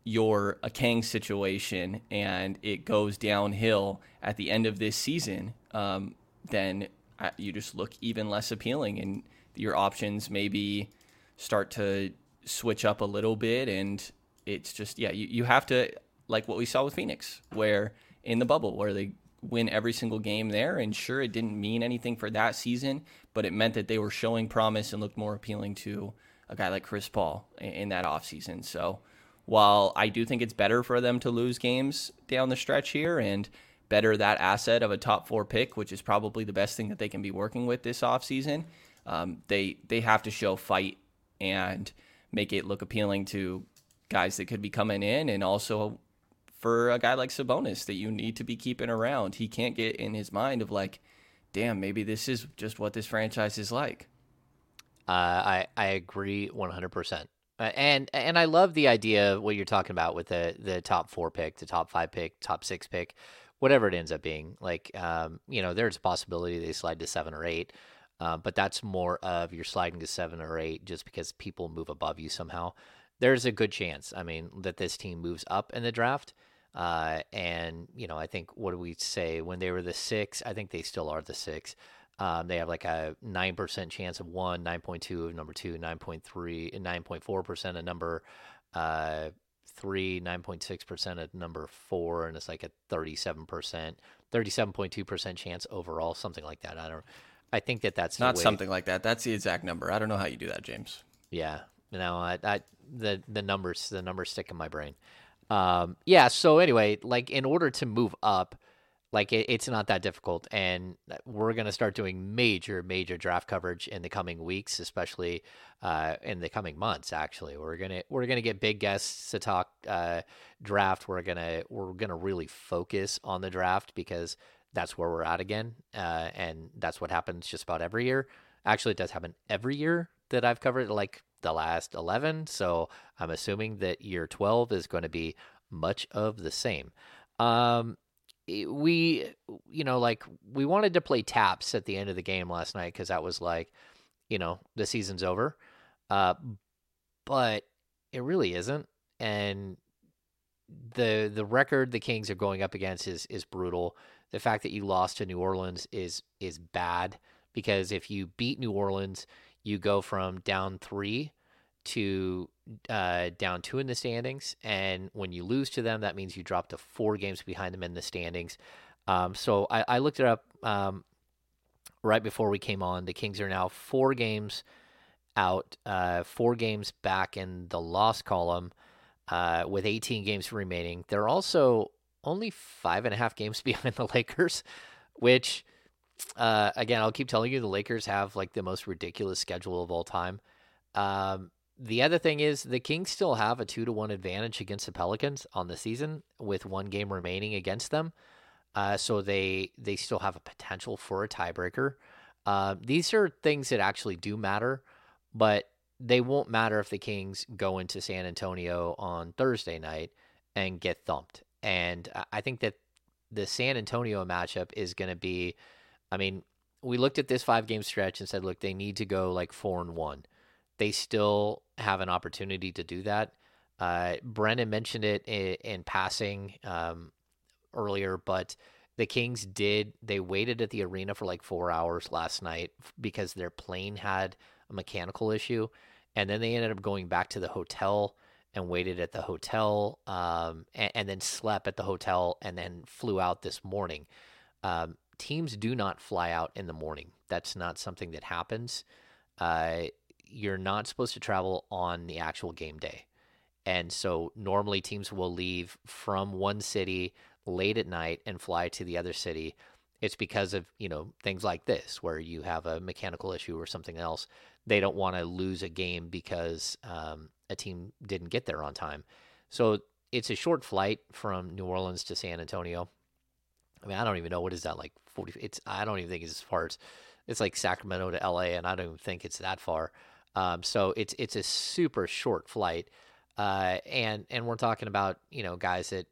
you're a Kang situation and it goes downhill at the end of this season, um, then uh, you just look even less appealing, and your options maybe start to switch up a little bit. And it's just, yeah, you, you have to, like what we saw with Phoenix, where in the bubble, where they win every single game there. And sure, it didn't mean anything for that season, but it meant that they were showing promise and looked more appealing to a guy like Chris Paul in, in that offseason. So while I do think it's better for them to lose games down the stretch here and better that asset of a top four pick, which is probably the best thing that they can be working with this offseason, um, they, they have to show fight and make it look appealing to guys that could be coming in and also for a guy like Sabonis that you need to be keeping around. He can't get in his mind of like, damn, maybe this is just what this franchise is like. Uh, I I agree 100%. Uh, and and I love the idea of what you're talking about with the the top four pick, the top five pick, top six pick, whatever it ends up being. Like, um, you know, there's a possibility they slide to seven or eight, uh, but that's more of you're sliding to seven or eight just because people move above you somehow. There's a good chance, I mean, that this team moves up in the draft. Uh, and you know, I think what do we say when they were the six? I think they still are the six. Um, they have like a nine percent chance of one, nine point two of number two, nine point three, and nine point four percent of number uh, three, nine point six percent of number four, and it's like a thirty-seven percent, thirty-seven point two percent chance overall, something like that. I don't. I think that that's not something like that. That's the exact number. I don't know how you do that, James. Yeah, you know, I, I the the numbers the numbers stick in my brain. Um, yeah. So anyway, like in order to move up, like it, it's not that difficult, and we're gonna start doing major, major draft coverage in the coming weeks, especially uh, in the coming months. Actually, we're gonna we're gonna get big guests to talk uh, draft. We're gonna we're gonna really focus on the draft because that's where we're at again, uh, and that's what happens just about every year. Actually, it does happen every year that I've covered. Like the last 11. So I'm assuming that year 12 is going to be much of the same. Um, we, you know, like we wanted to play taps at the end of the game last night because that was like, you know, the season's over. Uh, but it really isn't. And the the record the Kings are going up against is is brutal. The fact that you lost to New Orleans is is bad because if you beat New Orleans, you go from down three to uh, down two in the standings. And when you lose to them, that means you drop to four games behind them in the standings. Um, so I, I, looked it up um, right before we came on. The Kings are now four games out, uh, four games back in the loss column uh, with 18 games remaining. They're also only five and a half games behind the Lakers, which, uh, again, I'll keep telling you, the Lakers have like the most ridiculous schedule of all time. Um, the other thing is the Kings still have a two to one advantage against the Pelicans on the season with one game remaining against them. Uh, so they they still have a potential for a tiebreaker. Uh, these are things that actually do matter, but they won't matter if the Kings go into San Antonio on Thursday night and get thumped. And I think that the San Antonio matchup is going to be, I mean, we looked at this five game stretch and said, look, they need to go like four and one they still have an opportunity to do that. Uh, Brenden mentioned it in, in passing um, earlier, but the Kings did. They waited at the arena for like four hours last night because their plane had a mechanical issue, and then they ended up going back to the hotel and waited at the hotel, um, and, and, then slept at the hotel, and then flew out this morning. Um, teams do not fly out in the morning. That's not something that happens. Uh, you're not supposed to travel on the actual game day. And so normally teams will leave from one city late at night and fly to the other city. It's because of, you know, things like this where you have a mechanical issue or something else. They don't want to lose a game because um, a team didn't get there on time. So it's a short flight from New Orleans to San Antonio. I mean, I don't even know what is that like 40 it's I don't even think it's as far as it's like Sacramento to LA and I don't even think it's that far. Um, so it's it's a super short flight, uh, and and we're talking about you know guys that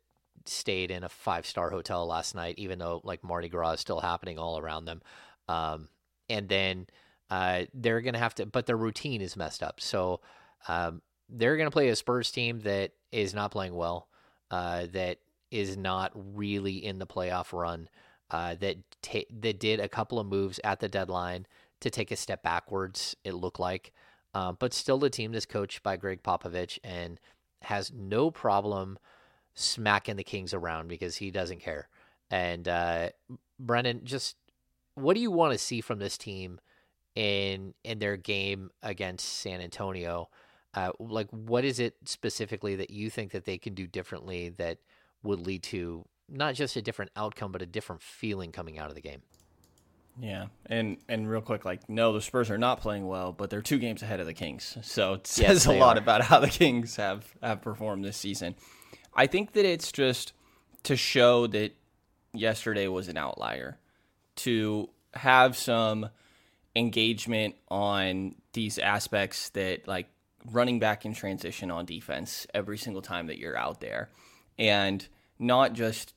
stayed in a five star hotel last night, even though like Mardi Gras is still happening all around them, um, and then uh, they're gonna have to, but their routine is messed up, so um, they're gonna play a Spurs team that is not playing well, uh, that is not really in the playoff run. uh, that ta- that did a couple of moves at the deadline to take a step backwards. It looked like, uh, but still the team that's coached by Gregg Popovich and has no problem smacking the Kings around because he doesn't care. And uh, Brenden, just what do you want to see from this team in in their game against San Antonio? Uh, like, what is it specifically that you think that they can do differently that would lead to not just a different outcome, but a different feeling coming out of the game? Yeah, and and real quick, like no, the Spurs are not playing well, but they're two games ahead of the Kings, so it says Yes, a lot are. about how the Kings have have performed this season. I think that it's just to show that yesterday was an outlier, to have some engagement on these aspects that like running back in transition on defense every single time that you're out there, and not just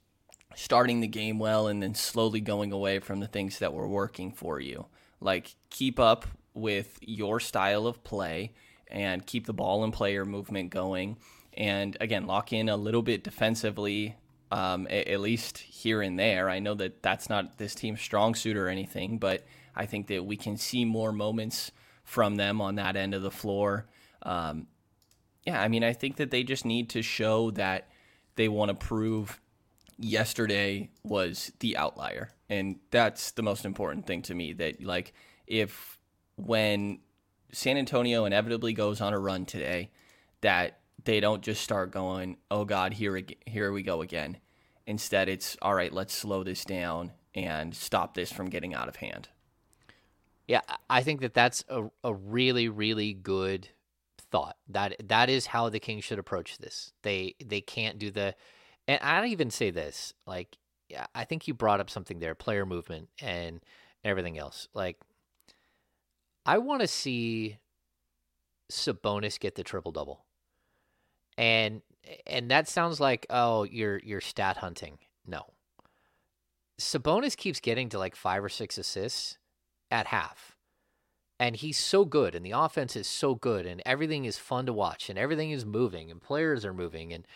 starting the game well and then slowly going away from the things that were working for you. Like keep up with your style of play and keep the ball and player movement going. And again, lock in a little bit defensively, um, at least here and there. I know that that's not this team's strong suit or anything, but I think that we can see more moments from them on that end of the floor. Um, yeah, I mean, I think that they just need to show that they want to prove yesterday was the outlier. And that's the most important thing to me that, like, if when San Antonio inevitably goes on a run today, that they don't just start going, oh God, here, here we go again. Instead, it's all right, let's slow this down and stop this from getting out of hand. Yeah, I- think that that's a, a really, really good thought. That that is how the Kings should approach this. They they can't do the, and I don't even say this like, yeah, I think you brought up something there, player movement and everything else. Like, I want to see Sabonis get the triple double, and and that sounds like oh you're you're stat hunting. No, Sabonis keeps getting to like five or six assists at half. And he's so good, and the offense is so good, and everything is fun to watch, and everything is moving, and players are moving, and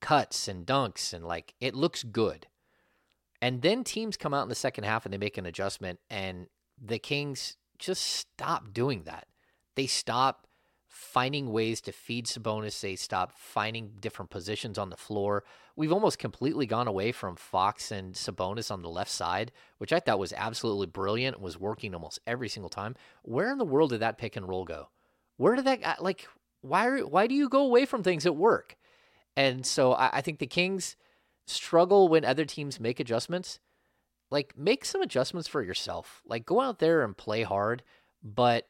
cuts and dunks, and like it looks good. And then teams come out in the second half and they make an adjustment, and the Kings just stop doing that. They stop finding ways to feed Sabonis. They stop finding different positions on the floor. We've almost completely gone away from Fox and Sabonis on the left side, which I thought was absolutely brilliant and was working almost every single time. Where in the world did that pick and roll go? Where did that uh, like? Why? Why do you go away from things that work? And so I, I think the Kings struggle when other teams make adjustments. Like make some adjustments for yourself. Like go out there and play hard. But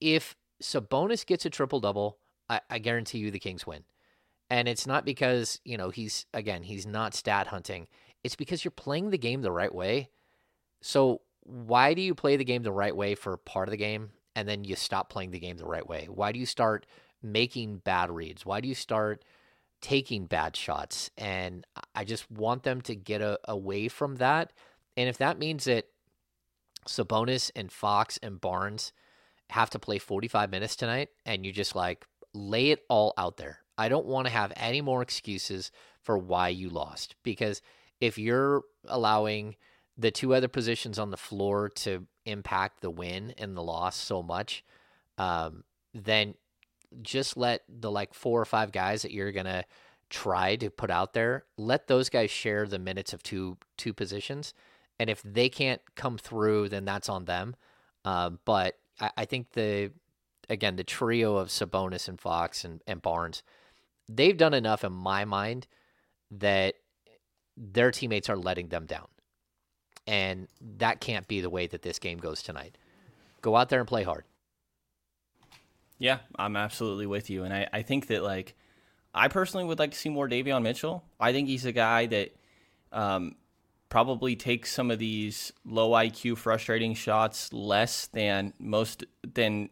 if Sabonis gets a triple double, I, I guarantee you the Kings win. And it's not because, you know, he's again, he's not stat hunting. It's because you're playing the game the right way. So why do you play the game the right way for part of the game and then you stop playing the game the right way? Why do you start making bad reads? Why do you start taking bad shots? And I just want them to get a, away from that. And if that means that Sabonis and Fox and Barnes have to play 45 minutes tonight and you just like lay it all out there. I don't want to have any more excuses for why you lost because if you're allowing the two other positions on the floor to impact the win and the loss so much, um, then just let the like four or five guys that you're gonna try to put out there, let those guys share the minutes of two two positions, and if they can't come through, then that's on them. Um, but I, I think the again the trio of Sabonis and Fox and, and Barnes, they've done enough in my mind that their teammates are letting them down. And that can't be the way that this game goes tonight. Go out there and play hard. Yeah, I'm absolutely with you. And I, I think that, like, I personally would like to see more Davion Mitchell. I think he's a guy that um, probably takes some of these low IQ, frustrating shots less than most, than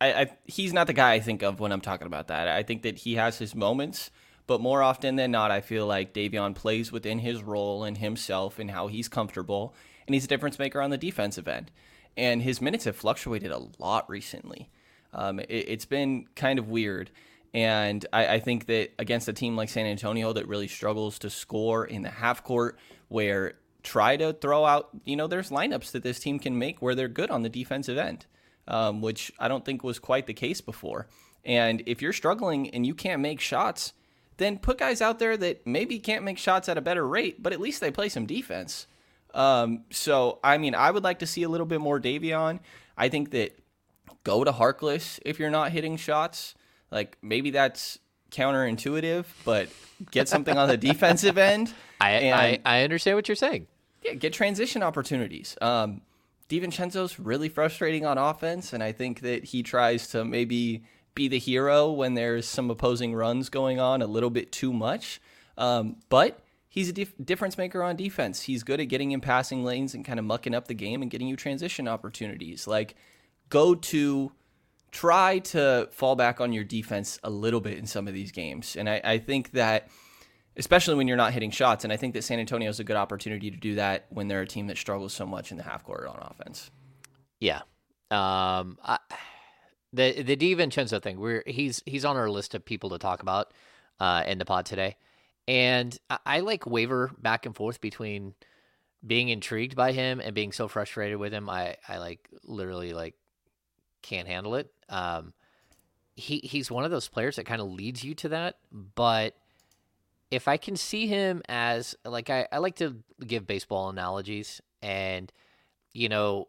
I, I, he's not the guy I think of when I'm talking about that. I think that he has his moments, but more often than not, I feel like Davion plays within his role and himself and how he's comfortable, and he's a difference maker on the defensive end. And his minutes have fluctuated a lot recently. Um, it, it's been kind of weird. And I, I think that against a team like San Antonio that really struggles to score in the half court, where try to throw out, you know, there's lineups that this team can make where they're good on the defensive end, um, which I don't think was quite the case before. And if you're struggling and you can't make shots, then put guys out there that maybe can't make shots at a better rate, but at least they play some defense. Um, so, I mean, I would like to see a little bit more Davion. I think that go to Harkless if you're not hitting shots. Like maybe that's counterintuitive, but get something on the defensive end. I, I, I understand what you're saying. Yeah, get transition opportunities. Um, DiVincenzo's really frustrating on offense, and I think that he tries to maybe be the hero when there's some opposing runs going on a little bit too much. Um, but he's a dif- difference maker on defense. He's good at getting in passing lanes and kind of mucking up the game and getting you transition opportunities. Like, go to try to fall back on your defense a little bit in some of these games. And I, I think that, especially when you're not hitting shots, and I think that San Antonio is a good opportunity to do that when they're a team that struggles so much in the half court on offense. Yeah. Um, I, the the DiVincenzo thing, we're he's he's on our list of people to talk about uh, in the pod today, and I, I like waver back and forth between being intrigued by him and being so frustrated with him. I I like literally like can't handle it. Um, he he's one of those players that kind of leads you to that, but if I can see him as like I, I like to give baseball analogies and you know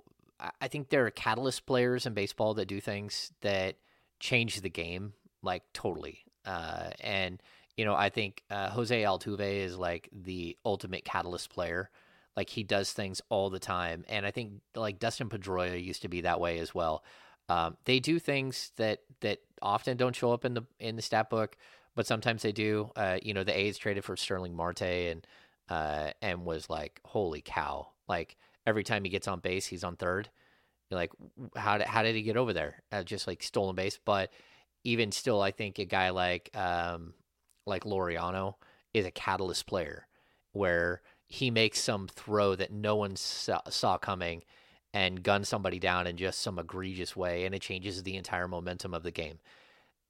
I think there are catalyst players in baseball that do things that change the game like totally. Uh, and you know, I think uh, Jose Altuve is like the ultimate catalyst player. Like he does things all the time, and I think like Dustin Pedroia used to be that way as well. Um, they do things that that often don't show up in the in the stat book, but sometimes they do. Uh, you know, the A's traded for Starling Marte and uh, and was like, holy cow! Like every time he gets on base, he's on third. You're like, how did how did he get over there? Uh, just like stolen base. But even still, I think a guy like um, like Laureano is a catalyst player, where he makes some throw that no one saw, saw coming and gun somebody down in just some egregious way, and it changes the entire momentum of the game.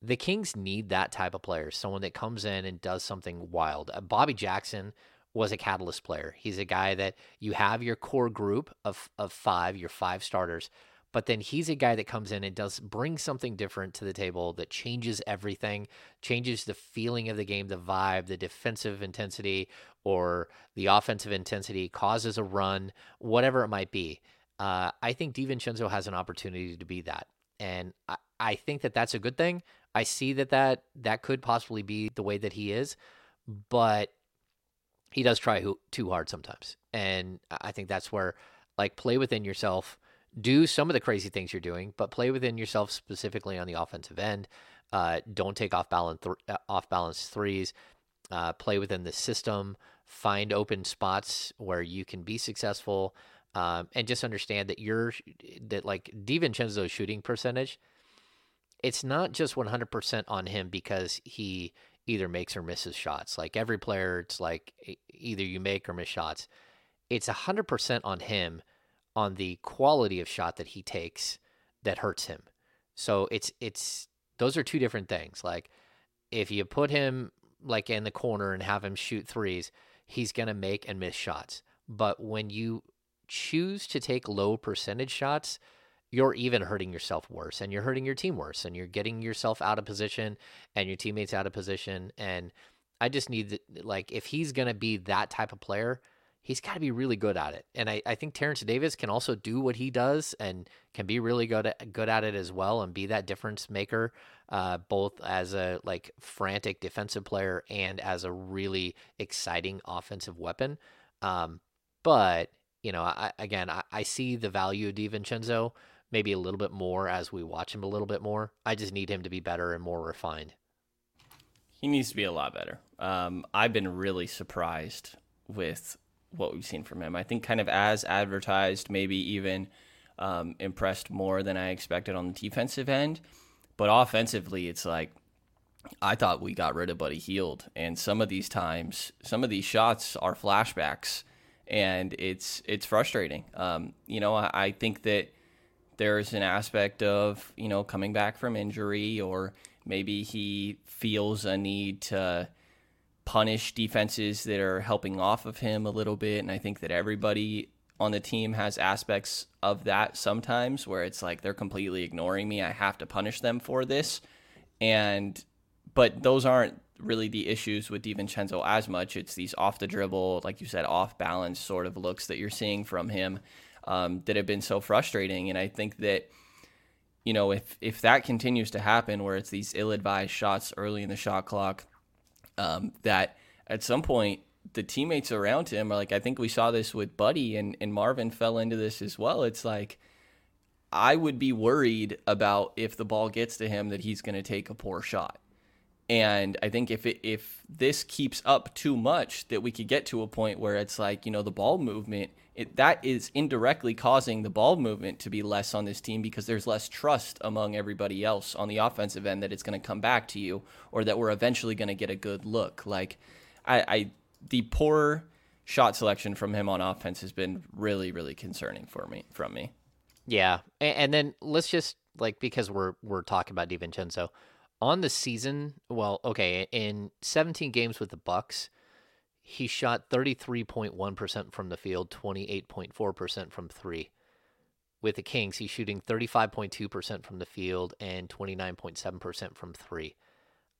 The Kings need that type of player, someone that comes in and does something wild. Uh, Bobby Jackson was a catalyst player. He's a guy that you have your core group of of five, your five starters, but then he's a guy that comes in and does bring something different to the table that changes everything, changes the feeling of the game, the vibe, the defensive intensity or the offensive intensity, causes a run, whatever it might be. Uh, I think DiVincenzo has an opportunity to be that, and I, I think that that's a good thing. I see that that that could possibly be the way that he is, but he does try too hard sometimes. And I think that's where, like, play within yourself, do some of the crazy things you're doing, but play within yourself specifically on the offensive end. Uh, don't take off balance th- uh, off balance threes. Uh, play within the system. Find open spots where you can be successful, um, and just understand that you're that like DiVincenzo's shooting percentage. It's not just 100% on him because he either makes or misses shots. Like every player, it's like either you make or miss shots. It's 100% on him on the quality of shot that he takes that hurts him. So it's it's those are two different things. Like if you put him like in the corner and have him shoot threes, he's going to make and miss shots. But when you choose to take low percentage shots, you're even hurting yourself worse and you're hurting your team worse and you're getting yourself out of position and your teammates out of position and i just need like if he's going to be that type of player he's got to be really good at it and I, I think Terence Davis can also do what he does and can be really good at, good at it as well and be that difference maker uh, both as a like frantic defensive player and as a really exciting offensive weapon um, but you know I, again I, I see the value of DiVincenzo maybe a little bit more as we watch him a little bit more. I just need him to be better and more refined. He needs to be a lot better. Um, I've been really surprised with what we've seen from him. I think kind of as advertised, maybe even um, impressed more than I expected on the defensive end. But offensively, it's like I thought we got rid of Buddy Hield, and some of these times, some of these shots are flashbacks, and it's it's frustrating. Um, you know, I, I think that there's an aspect of you know coming back from injury or maybe he feels a need to punish defenses that are helping off of him a little bit. And I think that everybody on the team has aspects of that sometimes where it's like they're completely ignoring me. I have to punish them for this. And, but those aren't really the issues with DiVincenzo as much. It's these off the dribble, like you said, off balance sort of looks that you're seeing from him um, that have been so frustrating. And I think that, you know, if, if that continues to happen where it's these ill advised shots early in the shot clock, um, that at some point the teammates around him are like, I think we saw this with Buddy and, and Marvin fell into this as well. It's like, I would be worried about if the ball gets to him that he's going to take a poor shot. And I think if it, if this keeps up too much, that we could get to a point where it's like you know the ball movement it, that is indirectly causing the ball movement to be less on this team because there's less trust among everybody else on the offensive end that it's going to come back to you or that we're eventually going to get a good look. Like I, I the poor shot selection from him on offense has been really really concerning for me from me. Yeah, and, and then let's just like because we're we're talking about DiVincenzo on the season. Well, okay, in 17 games with the Bucks, he shot 33.1% from the field, 28.4% from three. With the Kings, he's shooting 35.2% from the field and 29.7% from three.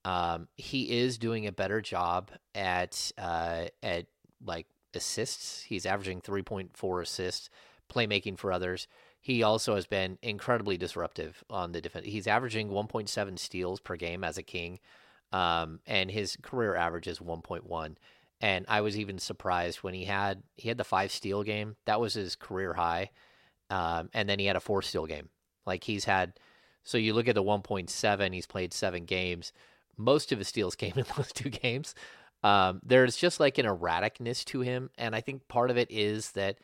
Um, he is doing a better job at uh, at like assists. He's averaging 3.4 assists, playmaking for others. He also has been incredibly disruptive on the defense. He's averaging 1.7 steals per game as a king, um, and his career average is 1.1. And I was even surprised when he had he had the five steal game. That was his career high, um, and then he had a four steal game. Like he's had. So you look at the 1.7. He's played seven games. Most of his steals came in those two games. Um, there's just like an erraticness to him, and I think part of it is that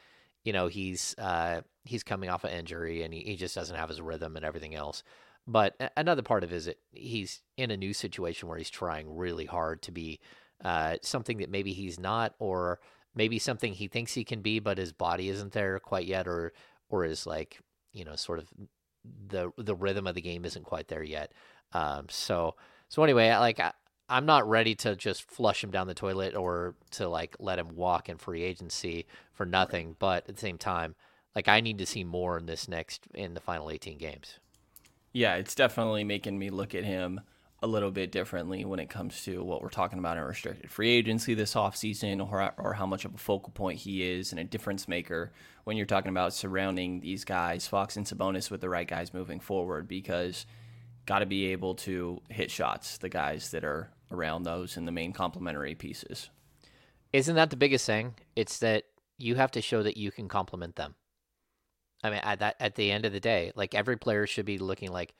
you know he's uh, he's coming off an injury and he, he just doesn't have his rhythm and everything else. But another part of it is that he's in a new situation where he's trying really hard to be uh, something that maybe he's not, or maybe something he thinks he can be, but his body isn't there quite yet, or or is like you know sort of the the rhythm of the game isn't quite there yet. Um, so so anyway, like I, I'm not ready to just flush him down the toilet or to like let him walk in free agency for nothing. But at the same time, like I need to see more in this next in the final 18 games. Yeah, it's definitely making me look at him a little bit differently when it comes to what we're talking about in restricted free agency this offseason or, or how much of a focal point he is and a difference maker when you're talking about surrounding these guys, Fox and Sabonis, with the right guys moving forward because got to be able to hit shots, the guys that are around those and the main complementary pieces. Isn't that the biggest thing? It's that you have to show that you can complement them. I mean, at that at the end of the day, like every player should be looking like,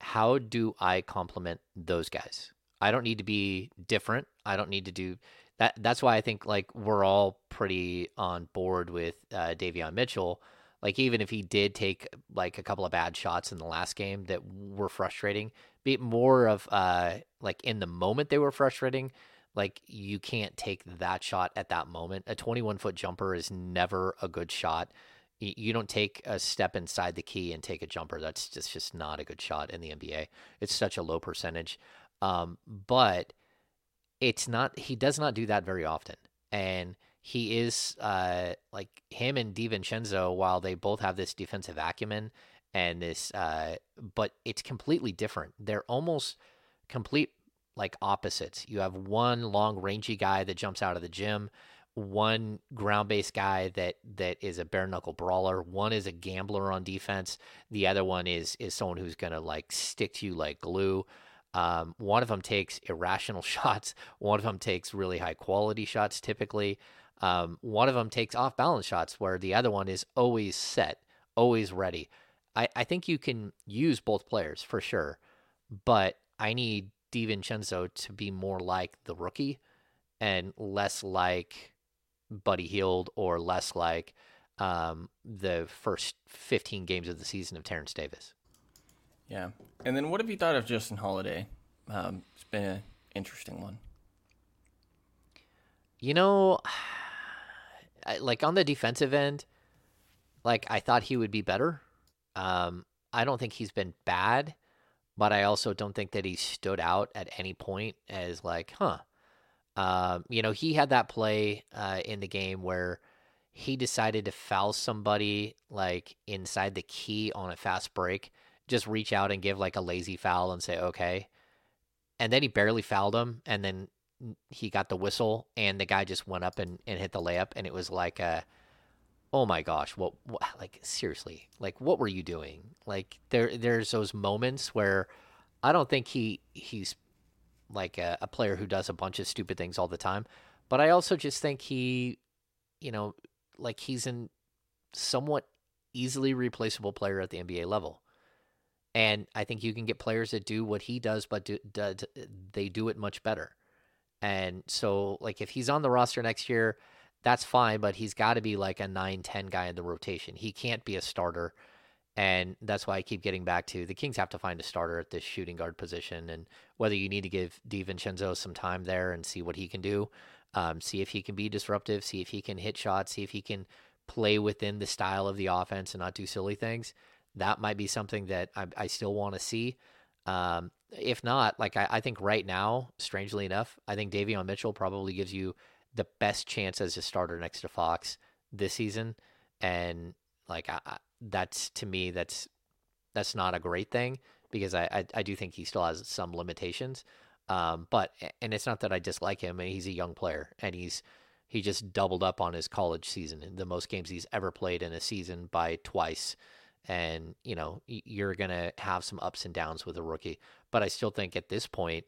how do I complement those guys? I don't need to be different. I don't need to do that. That's why I think like we're all pretty on board with uh, Davion Mitchell. Like even if he did take like a couple of bad shots in the last game that were frustrating, be more of uh like in the moment they were frustrating. Like you can't take that shot at that moment. A 21 foot jumper is never a good shot you don't take a step inside the key and take a jumper. That's just just not a good shot in the NBA. It's such a low percentage. Um, but it's not. He does not do that very often, and he is uh, like him and DiVincenzo. While they both have this defensive acumen and this, uh, but it's completely different. They're almost complete like opposites. You have one long rangy guy that jumps out of the gym one ground based guy that that is a bare knuckle brawler. One is a gambler on defense. The other one is is someone who's gonna like stick to you like glue. Um, one of them takes irrational shots. One of them takes really high quality shots. Typically, um, one of them takes off balance shots, where the other one is always set, always ready. I, I think you can use both players for sure, but I need DiVincenzo to be more like the rookie and less like Buddy Hield or less like um, the first 15 games of the season of Terence Davis. Yeah. And then what have you thought of Justin Holiday? Um, it's been an interesting one. You know, like on the defensive end, like I thought he would be better. Um, I don't think he's been bad, but I also don't think that he stood out at any point as like, huh, Um, you know, he had that play uh, in the game where he decided to foul somebody like inside the key on a fast break, just reach out and give like a lazy foul and say, okay. And then he barely fouled him. And then he got the whistle and the guy just went up and, and hit the layup. And it was like, a, oh my gosh, what, what, like seriously, like what were you doing? Like there, there's those moments where I don't think he, he's like a, a player who does a bunch of stupid things all the time. But I also just think he, you know, like he's an somewhat easily replaceable player at the NBA level. And I think you can get players that do what he does, but do, do, they do it much better. And so, like, if he's on the roster next year, that's fine, but he's got to be like a 9 10 guy in the rotation. He can't be a starter. And that's why I keep getting back to the Kings have to find a starter at this shooting guard position. And whether you need to give DiVincenzo some time there and see what he can do, um, see if he can be disruptive, see if he can hit shots, see if he can play within the style of the offense and not do silly things. That might be something that I, I still want to see. Um, if not, like I, I, think right now, strangely enough, I think Davion Mitchell probably gives you the best chance as a starter next to Fox this season. And like I, that's to me that's that's not a great thing because I, I, I do think he still has some limitations. Um, but and it's not that I dislike him. He's a young player and he's he just doubled up on his college season, the most games he's ever played in a season by twice. And you know you're gonna have some ups and downs with a rookie, but I still think at this point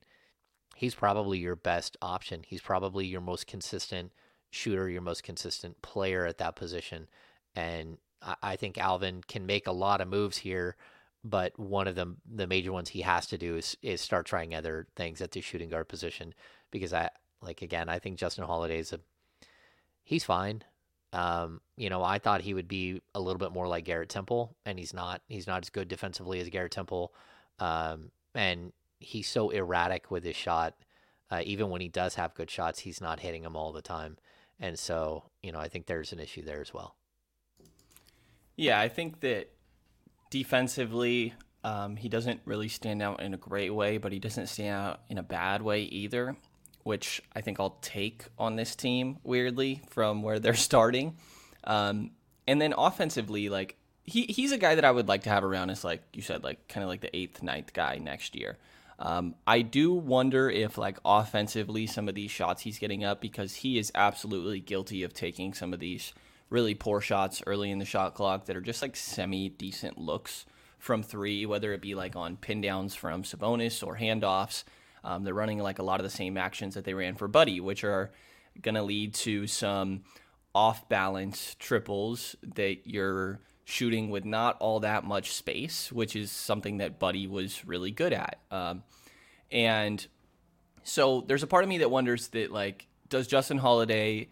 he's probably your best option. He's probably your most consistent shooter, your most consistent player at that position. And I think Alvin can make a lot of moves here, but one of them, the major ones he has to do is is start trying other things at the shooting guard position because I like again I think Justin Holiday's a he's fine. Um, you know, I thought he would be a little bit more like Garrett Temple, and he's not. He's not as good defensively as Garrett Temple, um, and he's so erratic with his shot. Uh, even when he does have good shots, he's not hitting them all the time, and so you know I think there's an issue there as well. Yeah, I think that defensively, um, he doesn't really stand out in a great way, but he doesn't stand out in a bad way either, which I think I'll take on this team, weirdly, from where they're starting. Um, and then offensively, like, he, he's a guy that I would like to have around as, like you said, like, kind of like the eighth, ninth guy next year. Um, I do wonder if, like, offensively, some of these shots he's getting up because he is absolutely guilty of taking some of these really poor shots early in the shot clock that are just like semi decent looks from three, whether it be like on pin downs from Sabonis or handoffs. Um, they're running like a lot of the same actions that they ran for Buddy, which are going to lead to some off balance triples that you're shooting with not all that much space, which is something that Buddy was really good at. Um, and so there's a part of me that wonders that like, does Justin Holiday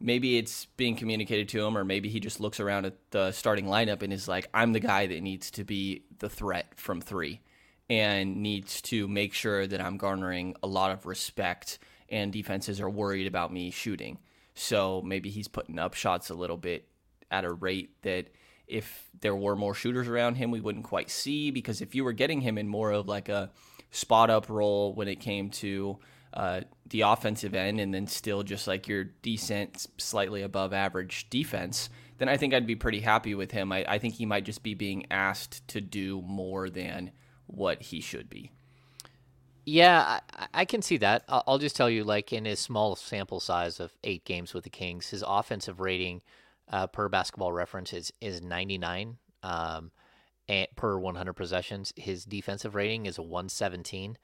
maybe it's being communicated to him, or maybe he just looks around at the starting lineup and is like, I'm the guy that needs to be the threat from three and needs to make sure that I'm garnering a lot of respect and defenses are worried about me shooting. So maybe he's putting up shots a little bit at a rate that if there were more shooters around him, we wouldn't quite see. Because if you were getting him in more of like a spot up role when it came to uh, the offensive end and then still just like your decent, slightly above average defense, then I think I'd be pretty happy with him. I, I think he might just be being asked to do more than what he should be. Yeah, I, I can see that. I'll, just tell you, like in his small sample size of eight games with the Kings, his offensive rating uh, per basketball reference is, is 99 um, per 100 possessions. His defensive rating is a 117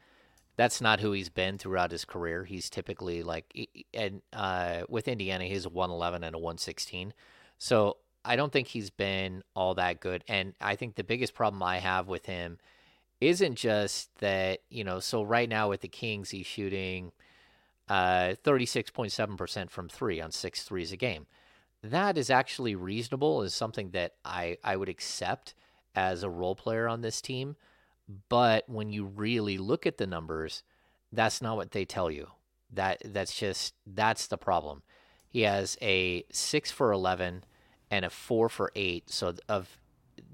that's not who he's been throughout his career. He's typically like, and uh, with Indiana, he's a 111 and a 116. So I don't think he's been all that good. And I think the biggest problem I have with him isn't just that, you know, so right now with the Kings, he's shooting uh, 36.7% from three on six threes a game. That is actually reasonable, is something that I, I would accept as a role player on this team. But when you really look at the numbers, that's not what they tell you. That that's just that's the problem. He has a 6 for 11 and a 4 for 8. So of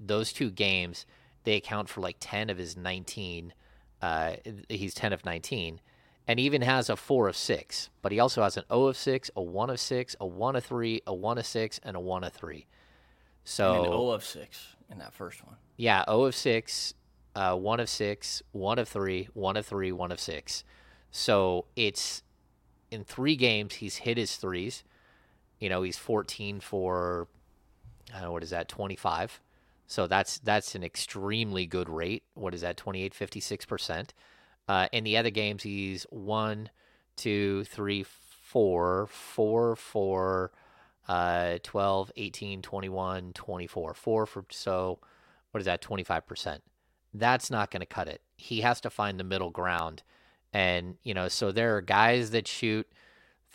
those two games, they account for like 10 of his 19 uh, he's 10 of 19 and even has a 4 of 6. But he also has an 0 of 6, a 1 of 6, a 1 of 3, a 1 of 6, and a 1 of 3. So and an O of six in that first one. yeah, 0 of 6, uh, 1 of 6, 1 of 3, 1 of 3, 1 of 6. So it's in three games, he's hit his threes. You know, he's 14 for, what is that, 25. So that's that's an extremely good rate. What is that, 28, 56%. Uh, in the other games, he's 1, 2, 3, 4, 4, 4, uh, 12, 18, 21, 24. 4 for, so what is that, 25%. That's not going to cut it. He has to find the middle ground. And, you know, so there are guys that shoot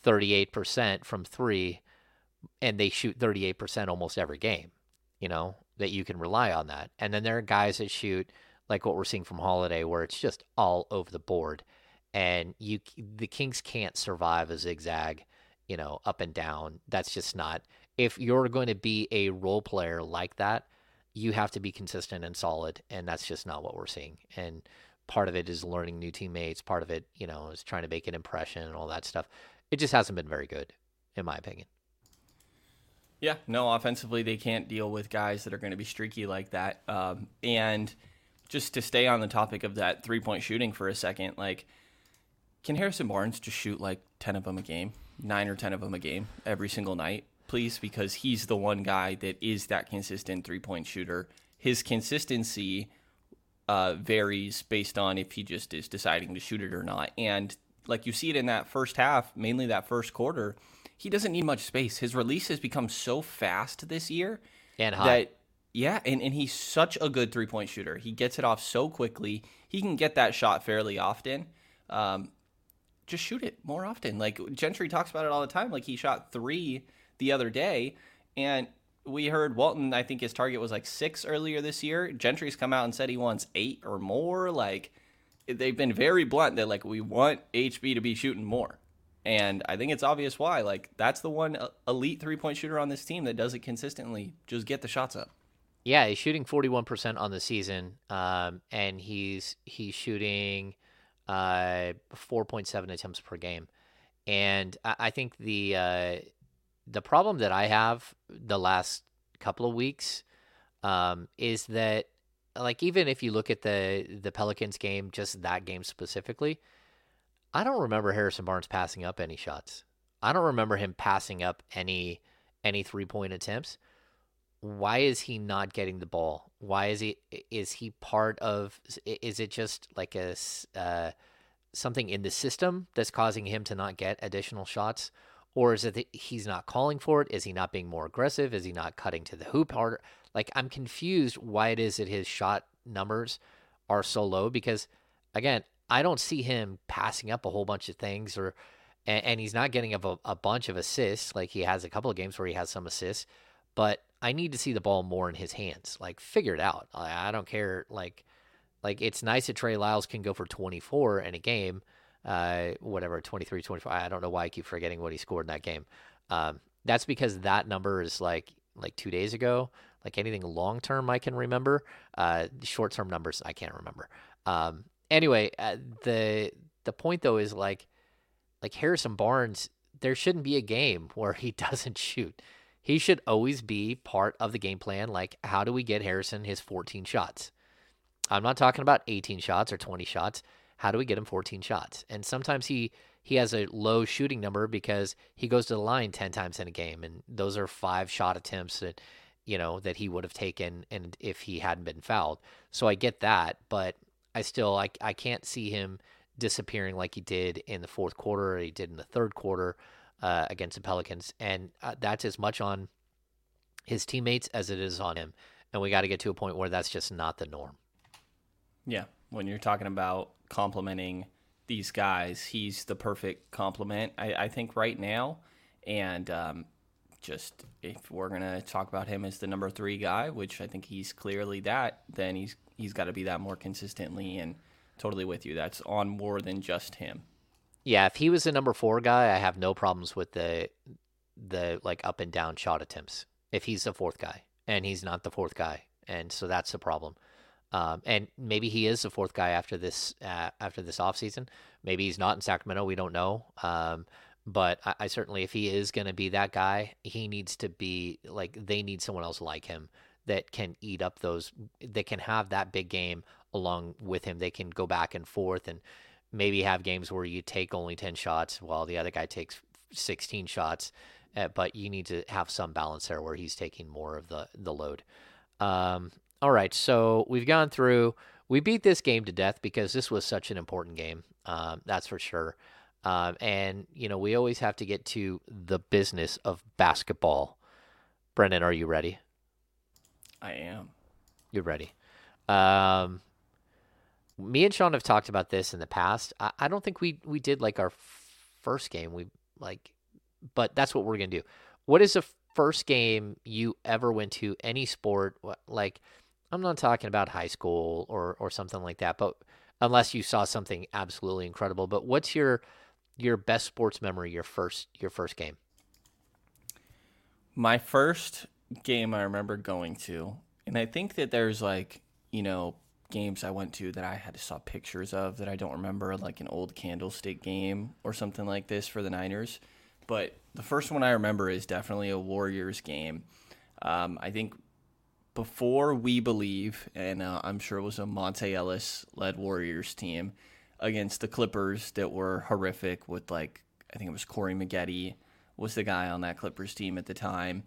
38% from three, and they shoot 38% almost every game, you know, that you can rely on that. And then there are guys that shoot like what we're seeing from Holiday, where it's just all over the board. And you, the Kings can't survive a zigzag, you know, up and down. That's just not. If you're going to be a role player like that, you have to be consistent and solid, and that's just not what we're seeing. And part of it is learning new teammates. Part of it, you know, is trying to make an impression and all that stuff. It just hasn't been very good, in my opinion. Yeah, no, offensively they can't deal with guys that are going to be streaky like that. Um, and just to stay on the topic of that three point shooting for a second, like, can Harrison Barnes just shoot like 10 of them a game, nine or 10 of them a game every single night, please? Because he's the one guy that is that consistent three point shooter. His consistency uh, varies based on if he just is deciding to shoot it or not. And like you see it in that first half, mainly that first quarter, he doesn't need much space. His release has become so fast this year And high. that yeah, and, and he's such a good three point shooter. He gets it off so quickly. He can get that shot fairly often. Um, just shoot it more often. Like Gentry talks about it all the time. Like he shot three the other day, and we heard Walton. I think his target was like six earlier this year. Gentry's come out and said he wants eight or more. Like they've been very blunt that like we want HB to be shooting more. And I think it's obvious why. Like that's the one elite three point shooter on this team that does it consistently. Just get the shots up. Yeah, he's shooting 41% on the season, um, and he's he's shooting uh, 4.7 attempts per game. And I, I think the uh, the problem that I have the last couple of weeks um, is that like even if you look at the the Pelicans game, just that game specifically, I don't remember Harrison Barnes passing up any shots. I don't remember him passing up any any three point attempts why is he not getting the ball? Why is he is he part of is it just like a uh, something in the system that's causing him to not get additional shots or is it that he's not calling for it? Is he not being more aggressive? Is he not cutting to the hoop harder? Like I'm confused why it is that his shot numbers are so low because again, I don't see him passing up a whole bunch of things or and, and he's not getting a, a bunch of assists like he has a couple of games where he has some assists, but I need to see the ball more in his hands. Like figure it out. I, I don't care. Like, like it's nice that Trey Lyles can go for 24 in a game, uh, whatever 23, 24. I don't know why I keep forgetting what he scored in that game. Um, that's because that number is like like two days ago. Like anything long term, I can remember. Uh, short term numbers, I can't remember. Um, anyway, uh, the the point though is like like Harrison Barnes. There shouldn't be a game where he doesn't shoot he should always be part of the game plan. Like, how do we get Harrison his 14 shots? I'm not talking about 18 shots or 20 shots. How do we get him 14 shots? And sometimes he he has a low shooting number because he goes to the line 10 times in a game, and those are five shot attempts that you know that he would have taken, and if he hadn't been fouled. So I get that, but I still I I can't see him disappearing like he did in the fourth quarter or he did in the third quarter uh, against the Pelicans, and uh, that's as much on his teammates as it is on him. And we got to get to a point where that's just not the norm. Yeah, when you're talking about complimenting these guys, he's the perfect compliment, I, I think, right now. And um, just if we're gonna talk about him as the number three guy, which I think he's clearly that, then he's he's got to be that more consistently. And totally with you, that's on more than just him. Yeah, if he was the number four guy, I have no problems with the the like up and down shot attempts. If he's the fourth guy, and he's not the fourth guy, and so that's the problem. Um, and maybe he is the fourth guy after this uh, after this offseason. Maybe he's not in Sacramento. We don't know. Um, but I, I, certainly, if he is going to be that guy, he needs to be like they need someone else like him that can eat up those. That can have that big game along with him. They can go back and forth and maybe have games where you take only ten shots while the other guy takes sixteen shots. Uh, but you need to have some balance there where he's taking more of the the load. Um, all right, so we've gone through. We beat this game to death because this was such an important game. Um, that's for sure. Um, and you know, we always have to get to the business of basketball. Brenden, are you ready? I am. You're ready. Um, me and Sean have talked about this in the past. I, I don't think we we did like our first game. We like, but that's what we're gonna do. What is the first game you ever went to any sport like? I'm not talking about high school or or something like that, but unless you saw something absolutely incredible. But what's your your best sports memory? Your first your first game. My first game I remember going to, and I think that there's like you know games I went to that I had to saw pictures of that I don't remember, like an old Candlestick game or something like this for the Niners. But the first one I remember is definitely a Warriors game. Um, I think before we believe, and uh, I'm sure it was a Monta Ellis led Warriors team against the Clippers that were horrific. With like, I think it was Corey Maggette was the guy on that Clippers team at the time,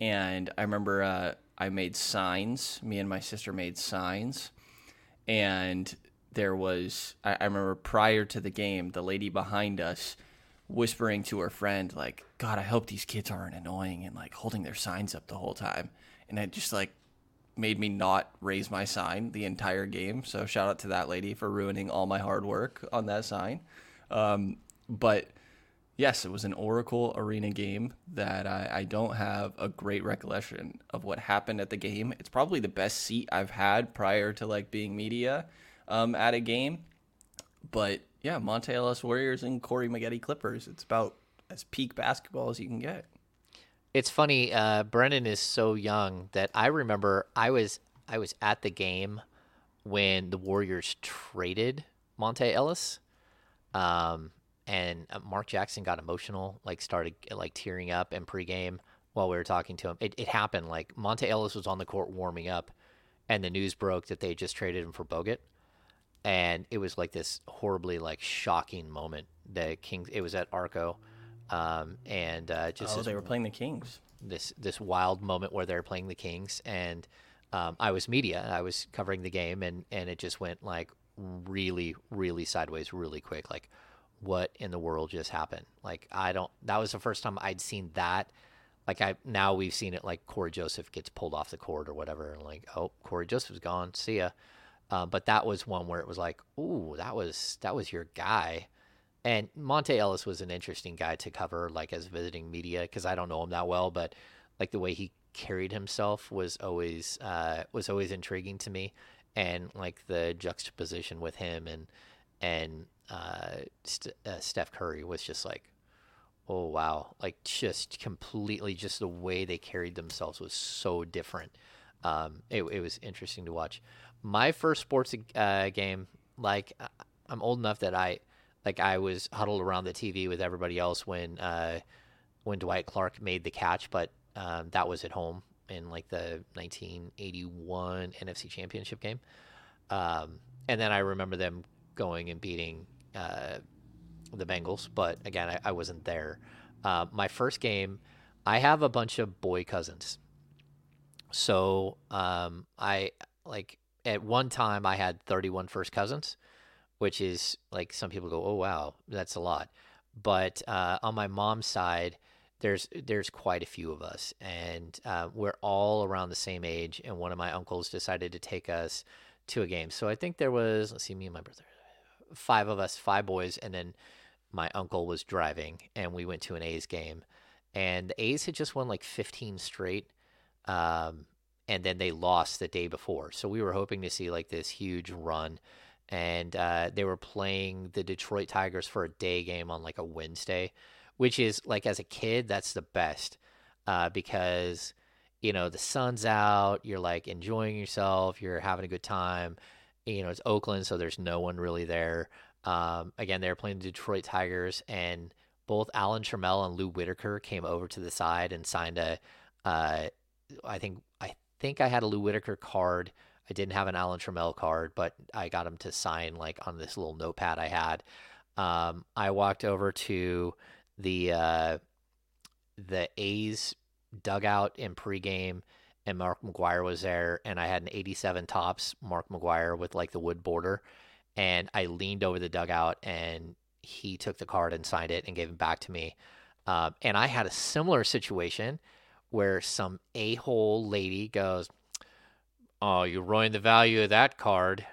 and I remember uh, I made signs. Me and my sister made signs, and there was I, I remember prior to the game, the lady behind us whispering to her friend like god i hope these kids aren't annoying and like holding their signs up the whole time and i just like made me not raise my sign the entire game. So shout out to that lady for ruining all my hard work on that sign. Um, but yes, it was an Oracle Arena game that I, I, don't have a great recollection of what happened at the game. It's probably the best seat I've had prior to like being media um, at a game. But yeah, Monta Ellis Warriors and Corey Maggette Clippers. It's about as peak basketball as you can get. It's funny. Uh, Brenden is so young that I remember I was I was at the game when the Warriors traded Monta Ellis, um, and uh, Mark Jackson got emotional, like started like tearing up in pregame while we were talking to him. It, it happened like Monta Ellis was on the court warming up, and the news broke that they just traded him for Bogut, and it was like this horribly like shocking moment. The Kings. It was at Arco um, and uh, just oh, this, they were playing the Kings. This this wild moment where they're playing the Kings, and um, I was media. I was covering the game, and and it just went like really, really sideways, really quick. Like, what in the world just happened? Like, I don't. That was the first time I'd seen that. Like I now we've seen it like Cory Joseph gets pulled off the court or whatever, and like, oh, Cory Joseph's gone. See ya. Uh, but that was one where it was like, ooh, that was that was your guy. And Monta Ellis was an interesting guy to cover, like as visiting media, because I don't know him that well, but like the way he carried himself was always uh, was always intriguing to me, and like the juxtaposition with him and and uh, St- uh, Steph Curry was just like, oh wow, like just completely just the way they carried themselves was so different. Um, it, it was interesting to watch. My first sports uh, game, like I'm old enough that I like I was huddled around the TV with everybody else when uh, when Dwight Clark made the catch, but um, that was at home in like the 1981 NFC Championship game. Um, and then I remember them going and beating uh, the Bengals, but again, I, I wasn't there. Uh, my first game, I have a bunch of boy cousins, so um, I like at one time I had 31 first cousins which is like some people go, "Oh wow, that's a lot." But uh, on my mom's side, there's there's quite a few of us, and uh, we're all around the same age. And one of my uncles decided to take us to a game. So I think there was let's see, me and my brother, five of us, five boys, and then my uncle was driving, and we went to an A's game. And the A's had just won like 15 straight. Um, and then they lost the day before. So we were hoping to see like this huge run and uh, they were playing the Detroit Tigers for a day game on like a Wednesday, which is like as a kid that's the best uh, because you know, the sun's out, you're like enjoying yourself, you're having a good time. You know, it's Oakland, so there's no one really there. Um, again, they were playing the Detroit Tigers, and both Alan Trammell and Lou Whitaker came over to the side and signed a. Uh, I think I think I had a Lou Whitaker card. I didn't have an Alan Trammell card, but I got him to sign like on this little notepad I had. Um, I walked over to the uh, the A's dugout in pregame, and Mark McGwire was there, and I had an '87 Topps Mark McGwire with like the wood border, and I leaned over the dugout, and he took the card and signed it and gave it back to me. Um, and I had a similar situation where some a hole lady goes, "Oh, you ruined the value of that card."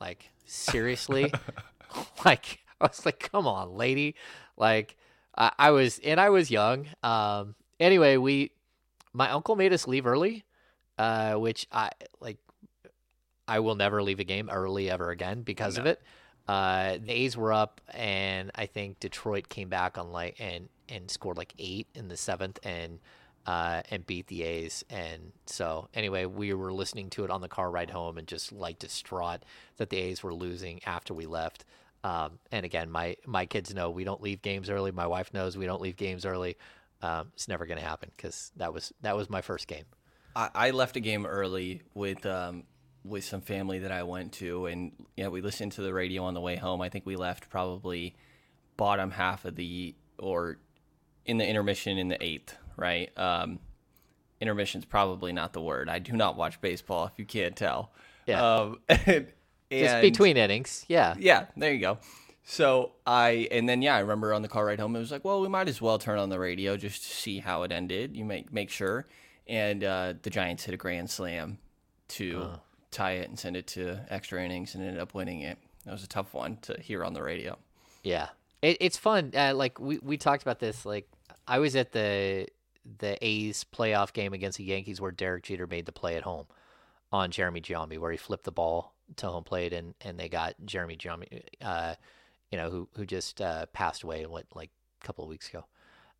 Like seriously, like I was like, "Come on, lady!" Like I, I was, and I was young. Um, anyway, we, my uncle made us leave early, uh, which I like. I will never leave a game early ever again because no. of it. Uh, the A's were up, and I think Detroit came back on like and and scored like eight in the seventh, and uh, and beat the A's. And so anyway, we were listening to it on the car ride home, and just like distraught that the A's were losing after we left. Um, and again, my my kids know we don't leave games early. My wife knows we don't leave games early. Um, it's never going to happen because that was that was my first game. I, I left a game early with um, with some family that I went to, and yeah, we listened to the radio on the way home. I think we left probably bottom half of the or in the intermission in the eighth, right? Um, intermission's probably not the word. I do not watch baseball if you can't tell. Yeah. Um, and, Just between innings. Yeah. Yeah, there you go. So I and then yeah, I remember on the car ride home, it was like, well, we might as well turn on the radio just to see how it ended. You make make sure. And uh, the Giants hit a grand slam to uh. tie it and send it to extra innings, and ended up winning it. That was a tough one to hear on the radio. Yeah, it, it's fun. Uh, like we we talked about this. Like I was at the the A's playoff game against the Yankees where Derek Jeter made the play at home on Jeremy Giambi, where he flipped the ball to home plate, and and they got Jeremy Giambi, uh, you know, who who just uh, passed away what like a couple of weeks ago.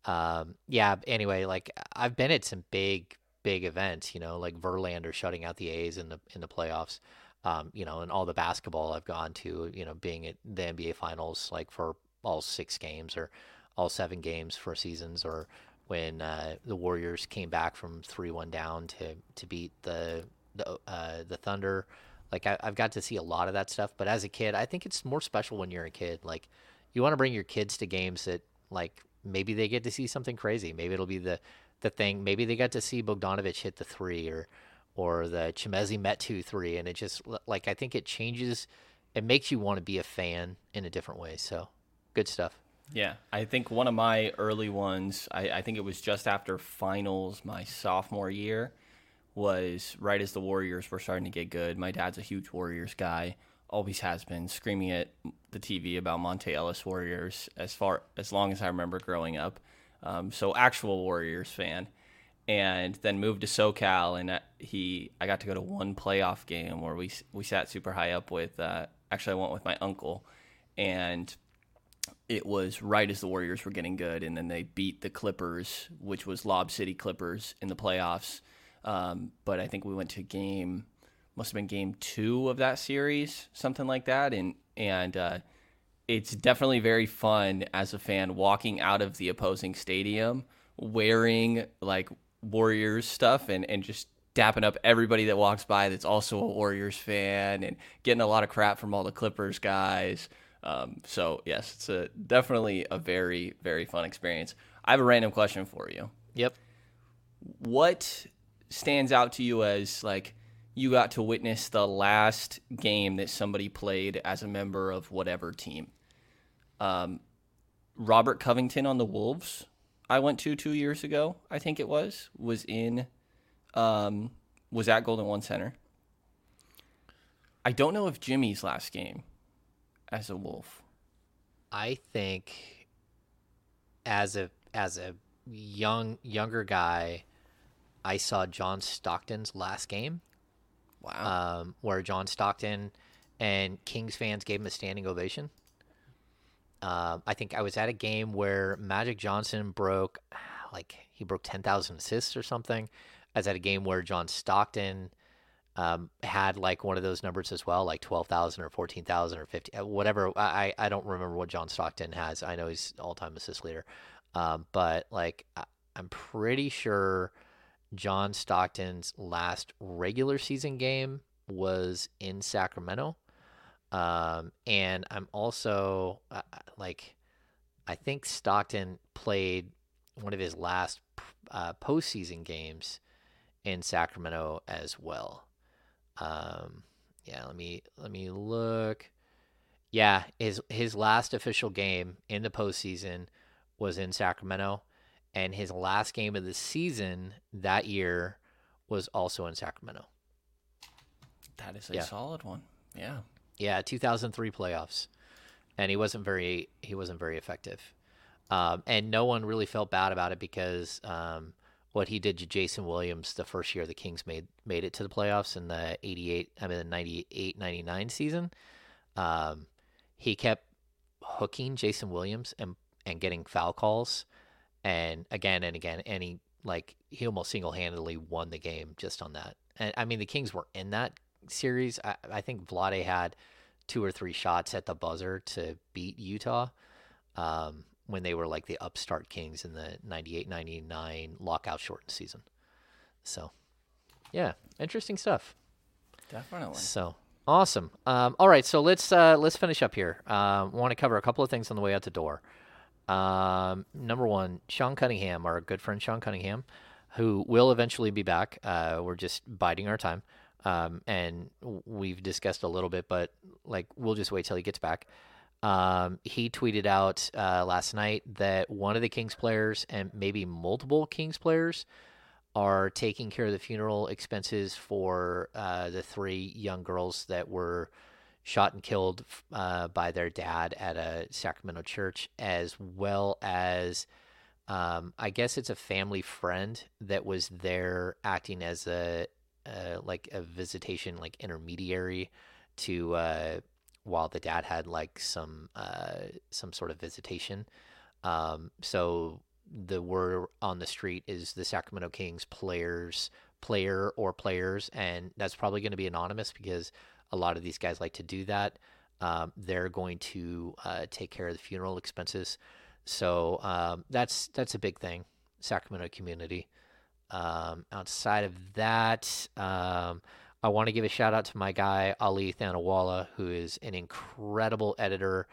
Um, yeah. Anyway, like I've been at some big big events, you know, like Verlander shutting out the A's in the in the playoffs. Um, you know, and all the basketball I've gone to, you know, being at the NBA finals like for all six games or all seven games for seasons or when uh, the Warriors came back from three one down to to beat the the uh, the Thunder like I, have got to see a lot of that stuff, but as a kid, I think it's more special when you're a kid. Like you want to bring your kids to games that like maybe they get to see something crazy. Maybe it'll be the the thing. Maybe they got to see Bogdanovich hit the three or or the met two three, and it just like I think it changes. It makes you want to be a fan in a different way. So good stuff. Yeah, I think one of my early ones. I, I think it was just after finals my sophomore year was right as the Warriors were starting to get good. My dad's a huge Warriors guy, always has been, screaming at the TV about Monta Ellis Warriors as far as long as I remember growing up. Um, so actual Warriors fan, and then moved to SoCal, and he I got to go to one playoff game where we we sat super high up with. Uh, actually, I went with my uncle, and it was right as the Warriors were getting good, and then they beat the Clippers, which was Lob City Clippers in the playoffs um, but I think we went to game, must have been game two of that series, something like that. And, and, uh, it's definitely very fun as a fan walking out of the opposing stadium wearing like Warriors stuff and, and just dapping up everybody that walks by that's also a Warriors fan and getting a lot of crap from all the Clippers guys. Um, so yes, it's a definitely a very very fun experience. I have a random question for you. Yep. What stands out to you as like you got to witness the last game that somebody played as a member of whatever team? Um, Robert Covington on the Wolves, I went to two years ago, I think it was, was in, um, was at Golden One Center. I don't know if Jimmy's last game as a Wolf. I think as a as a young younger guy, I saw John Stockton's last game. Wow. Um, where John Stockton and Kings fans gave him a standing ovation. Uh, I think I was at a game where Magic Johnson broke, like he broke ten thousand assists or something. I was at a game where John Stockton um, had like one of those numbers as well, like 12,000 or 14,000 or 50, uh, whatever. I, I don't remember what John Stockton has. I know he's all time assist leader. Um, but like, I'm pretty sure John Stockton's last regular season game was in Sacramento. Um, and I'm also uh, like, I think Stockton played one of his last uh, postseason games in Sacramento as well. Um, yeah, let me let me look. Yeah, his his last official game in the postseason was in Sacramento, and his last game of the season that year was also in Sacramento. That is a Yeah. solid one. Yeah. Yeah, 2003 playoffs, and he wasn't very he wasn't very effective, um, and no one really felt bad about it because um, what he did to Jason Williams the first year the Kings made made it to the playoffs in the 88 I mean the 98 99 season, um, he kept hooking Jason Williams and and getting foul calls, and again and again, and he like he almost single handedly won the game just on that. And I mean the Kings were in that series. I, I think Vlade had two or three shots at the buzzer to beat Utah um, when they were like the upstart Kings in the 98 99 lockout shortened season. So, yeah, interesting stuff. Definitely. So awesome. Um, all right, so let's uh, let's finish up here. Um, want to cover a couple of things on the way out the door. Um, number one, Sean Cunningham, our good friend Sean Cunningham, who will eventually be back. Uh, we're just biding our time, um, and we've discussed a little bit, but like we'll just wait till he gets back. Um, he tweeted out uh, last night that one of the Kings players and maybe multiple Kings players are taking care of the funeral expenses for uh, the three young girls that were shot and killed uh, by their dad at a Sacramento church, as well as um, I guess it's a family friend that was there acting as a uh, like a visitation like intermediary to uh, while the dad had like some uh, some sort of visitation. Um, so the word on the street is the Sacramento Kings players, player or players, and that's probably going to be anonymous because a lot of these guys like to do that. Um, they're going to uh, take care of the funeral expenses, so um, that's that's a big thing, Sacramento community. Um, outside of that, um, I want to give a shout out to my guy Ali Thanawala, who is an incredible editor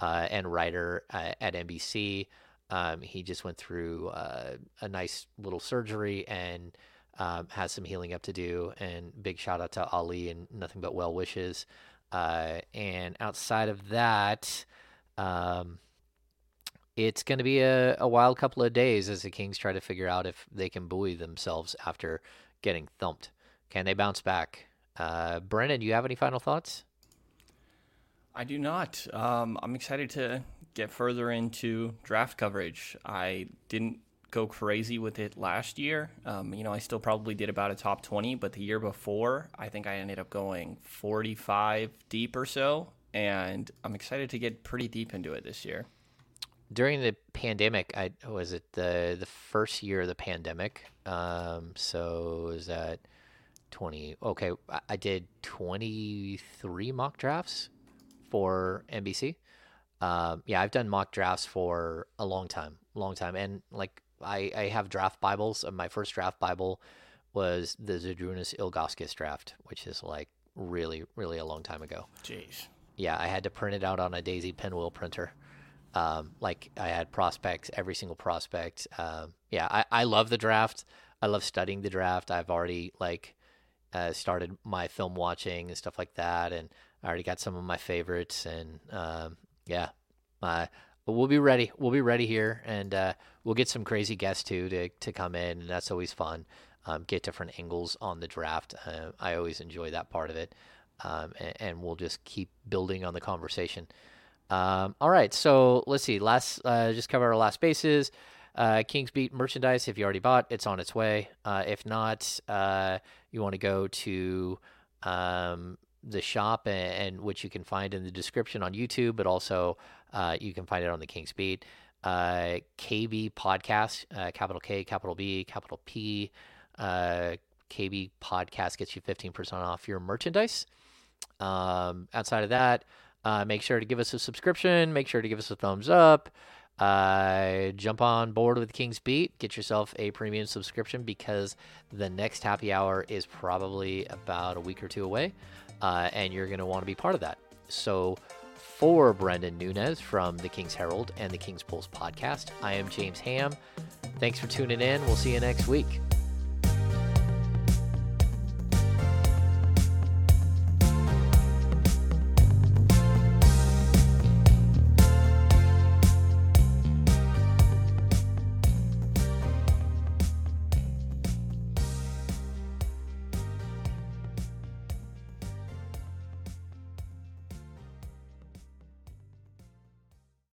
uh, and writer uh, at NBC. Um, he just went through uh, a nice little surgery and um, has some healing up to do. And big shout out to Ali and nothing but well wishes. Uh, and outside of that, um, it's going to be a, a wild couple of days as the Kings try to figure out if they can buoy themselves after getting thumped. Can they bounce back? Uh, Brenden, do you have any final thoughts? I do not. Um, I'm excited to get further into draft coverage. I didn't go crazy with it last year. Um, you know, I still probably did about a top 20, but the year before, I think I ended up going 45 deep or so. And I'm excited to get pretty deep into it this year. during the pandemic, I was it the the first year of the pandemic. Um, so was that twenty? Okay, I, did twenty three mock drafts for NBC. Um, yeah, I've done mock drafts for a long time, long time, and like I, I have draft Bibles. Uh, My first draft Bible was the Zydrunas Ilgauskas draft, which is like really, really a long time ago. Jeez. Yeah, I had to print it out on a Daisy pinwheel printer. Um, like I had prospects, every single prospect. Um, yeah, I, I love the draft. I love studying the draft. I've already like uh, started my film watching and stuff like that, and I already got some of my favorites. And um, yeah, but we'll be ready. We'll be ready here, and uh, we'll get some crazy guests too to to come in, and that's always fun. Um, get different angles on the draft. Uh, I always enjoy that part of it, um, and, and we'll just keep building on the conversation. Um, all right, so let's see. Last, uh, just cover our last bases. Uh, Kings Beat merchandise. If you already bought, it's on its way. Uh, if not, uh, you want to go to um, the shop, and, and which you can find in the description on YouTube, but also uh, you can find it on the Kings Beat. Uh, KB Podcast, uh, capital K, capital B, capital P. uh, KB Podcast gets you 15% off your merchandise. Um, outside of that, uh, make sure to give us a subscription. Make sure to give us a thumbs up. Uh, jump on board with King's Beat. Get yourself a premium subscription because the next happy hour is probably about a week or two away, uh, and you're going to want to be part of that. So, for Brenden Nunes from the King's Herald and the King's Pulse podcast, I am James Ham. Thanks for tuning in. We'll see you next week.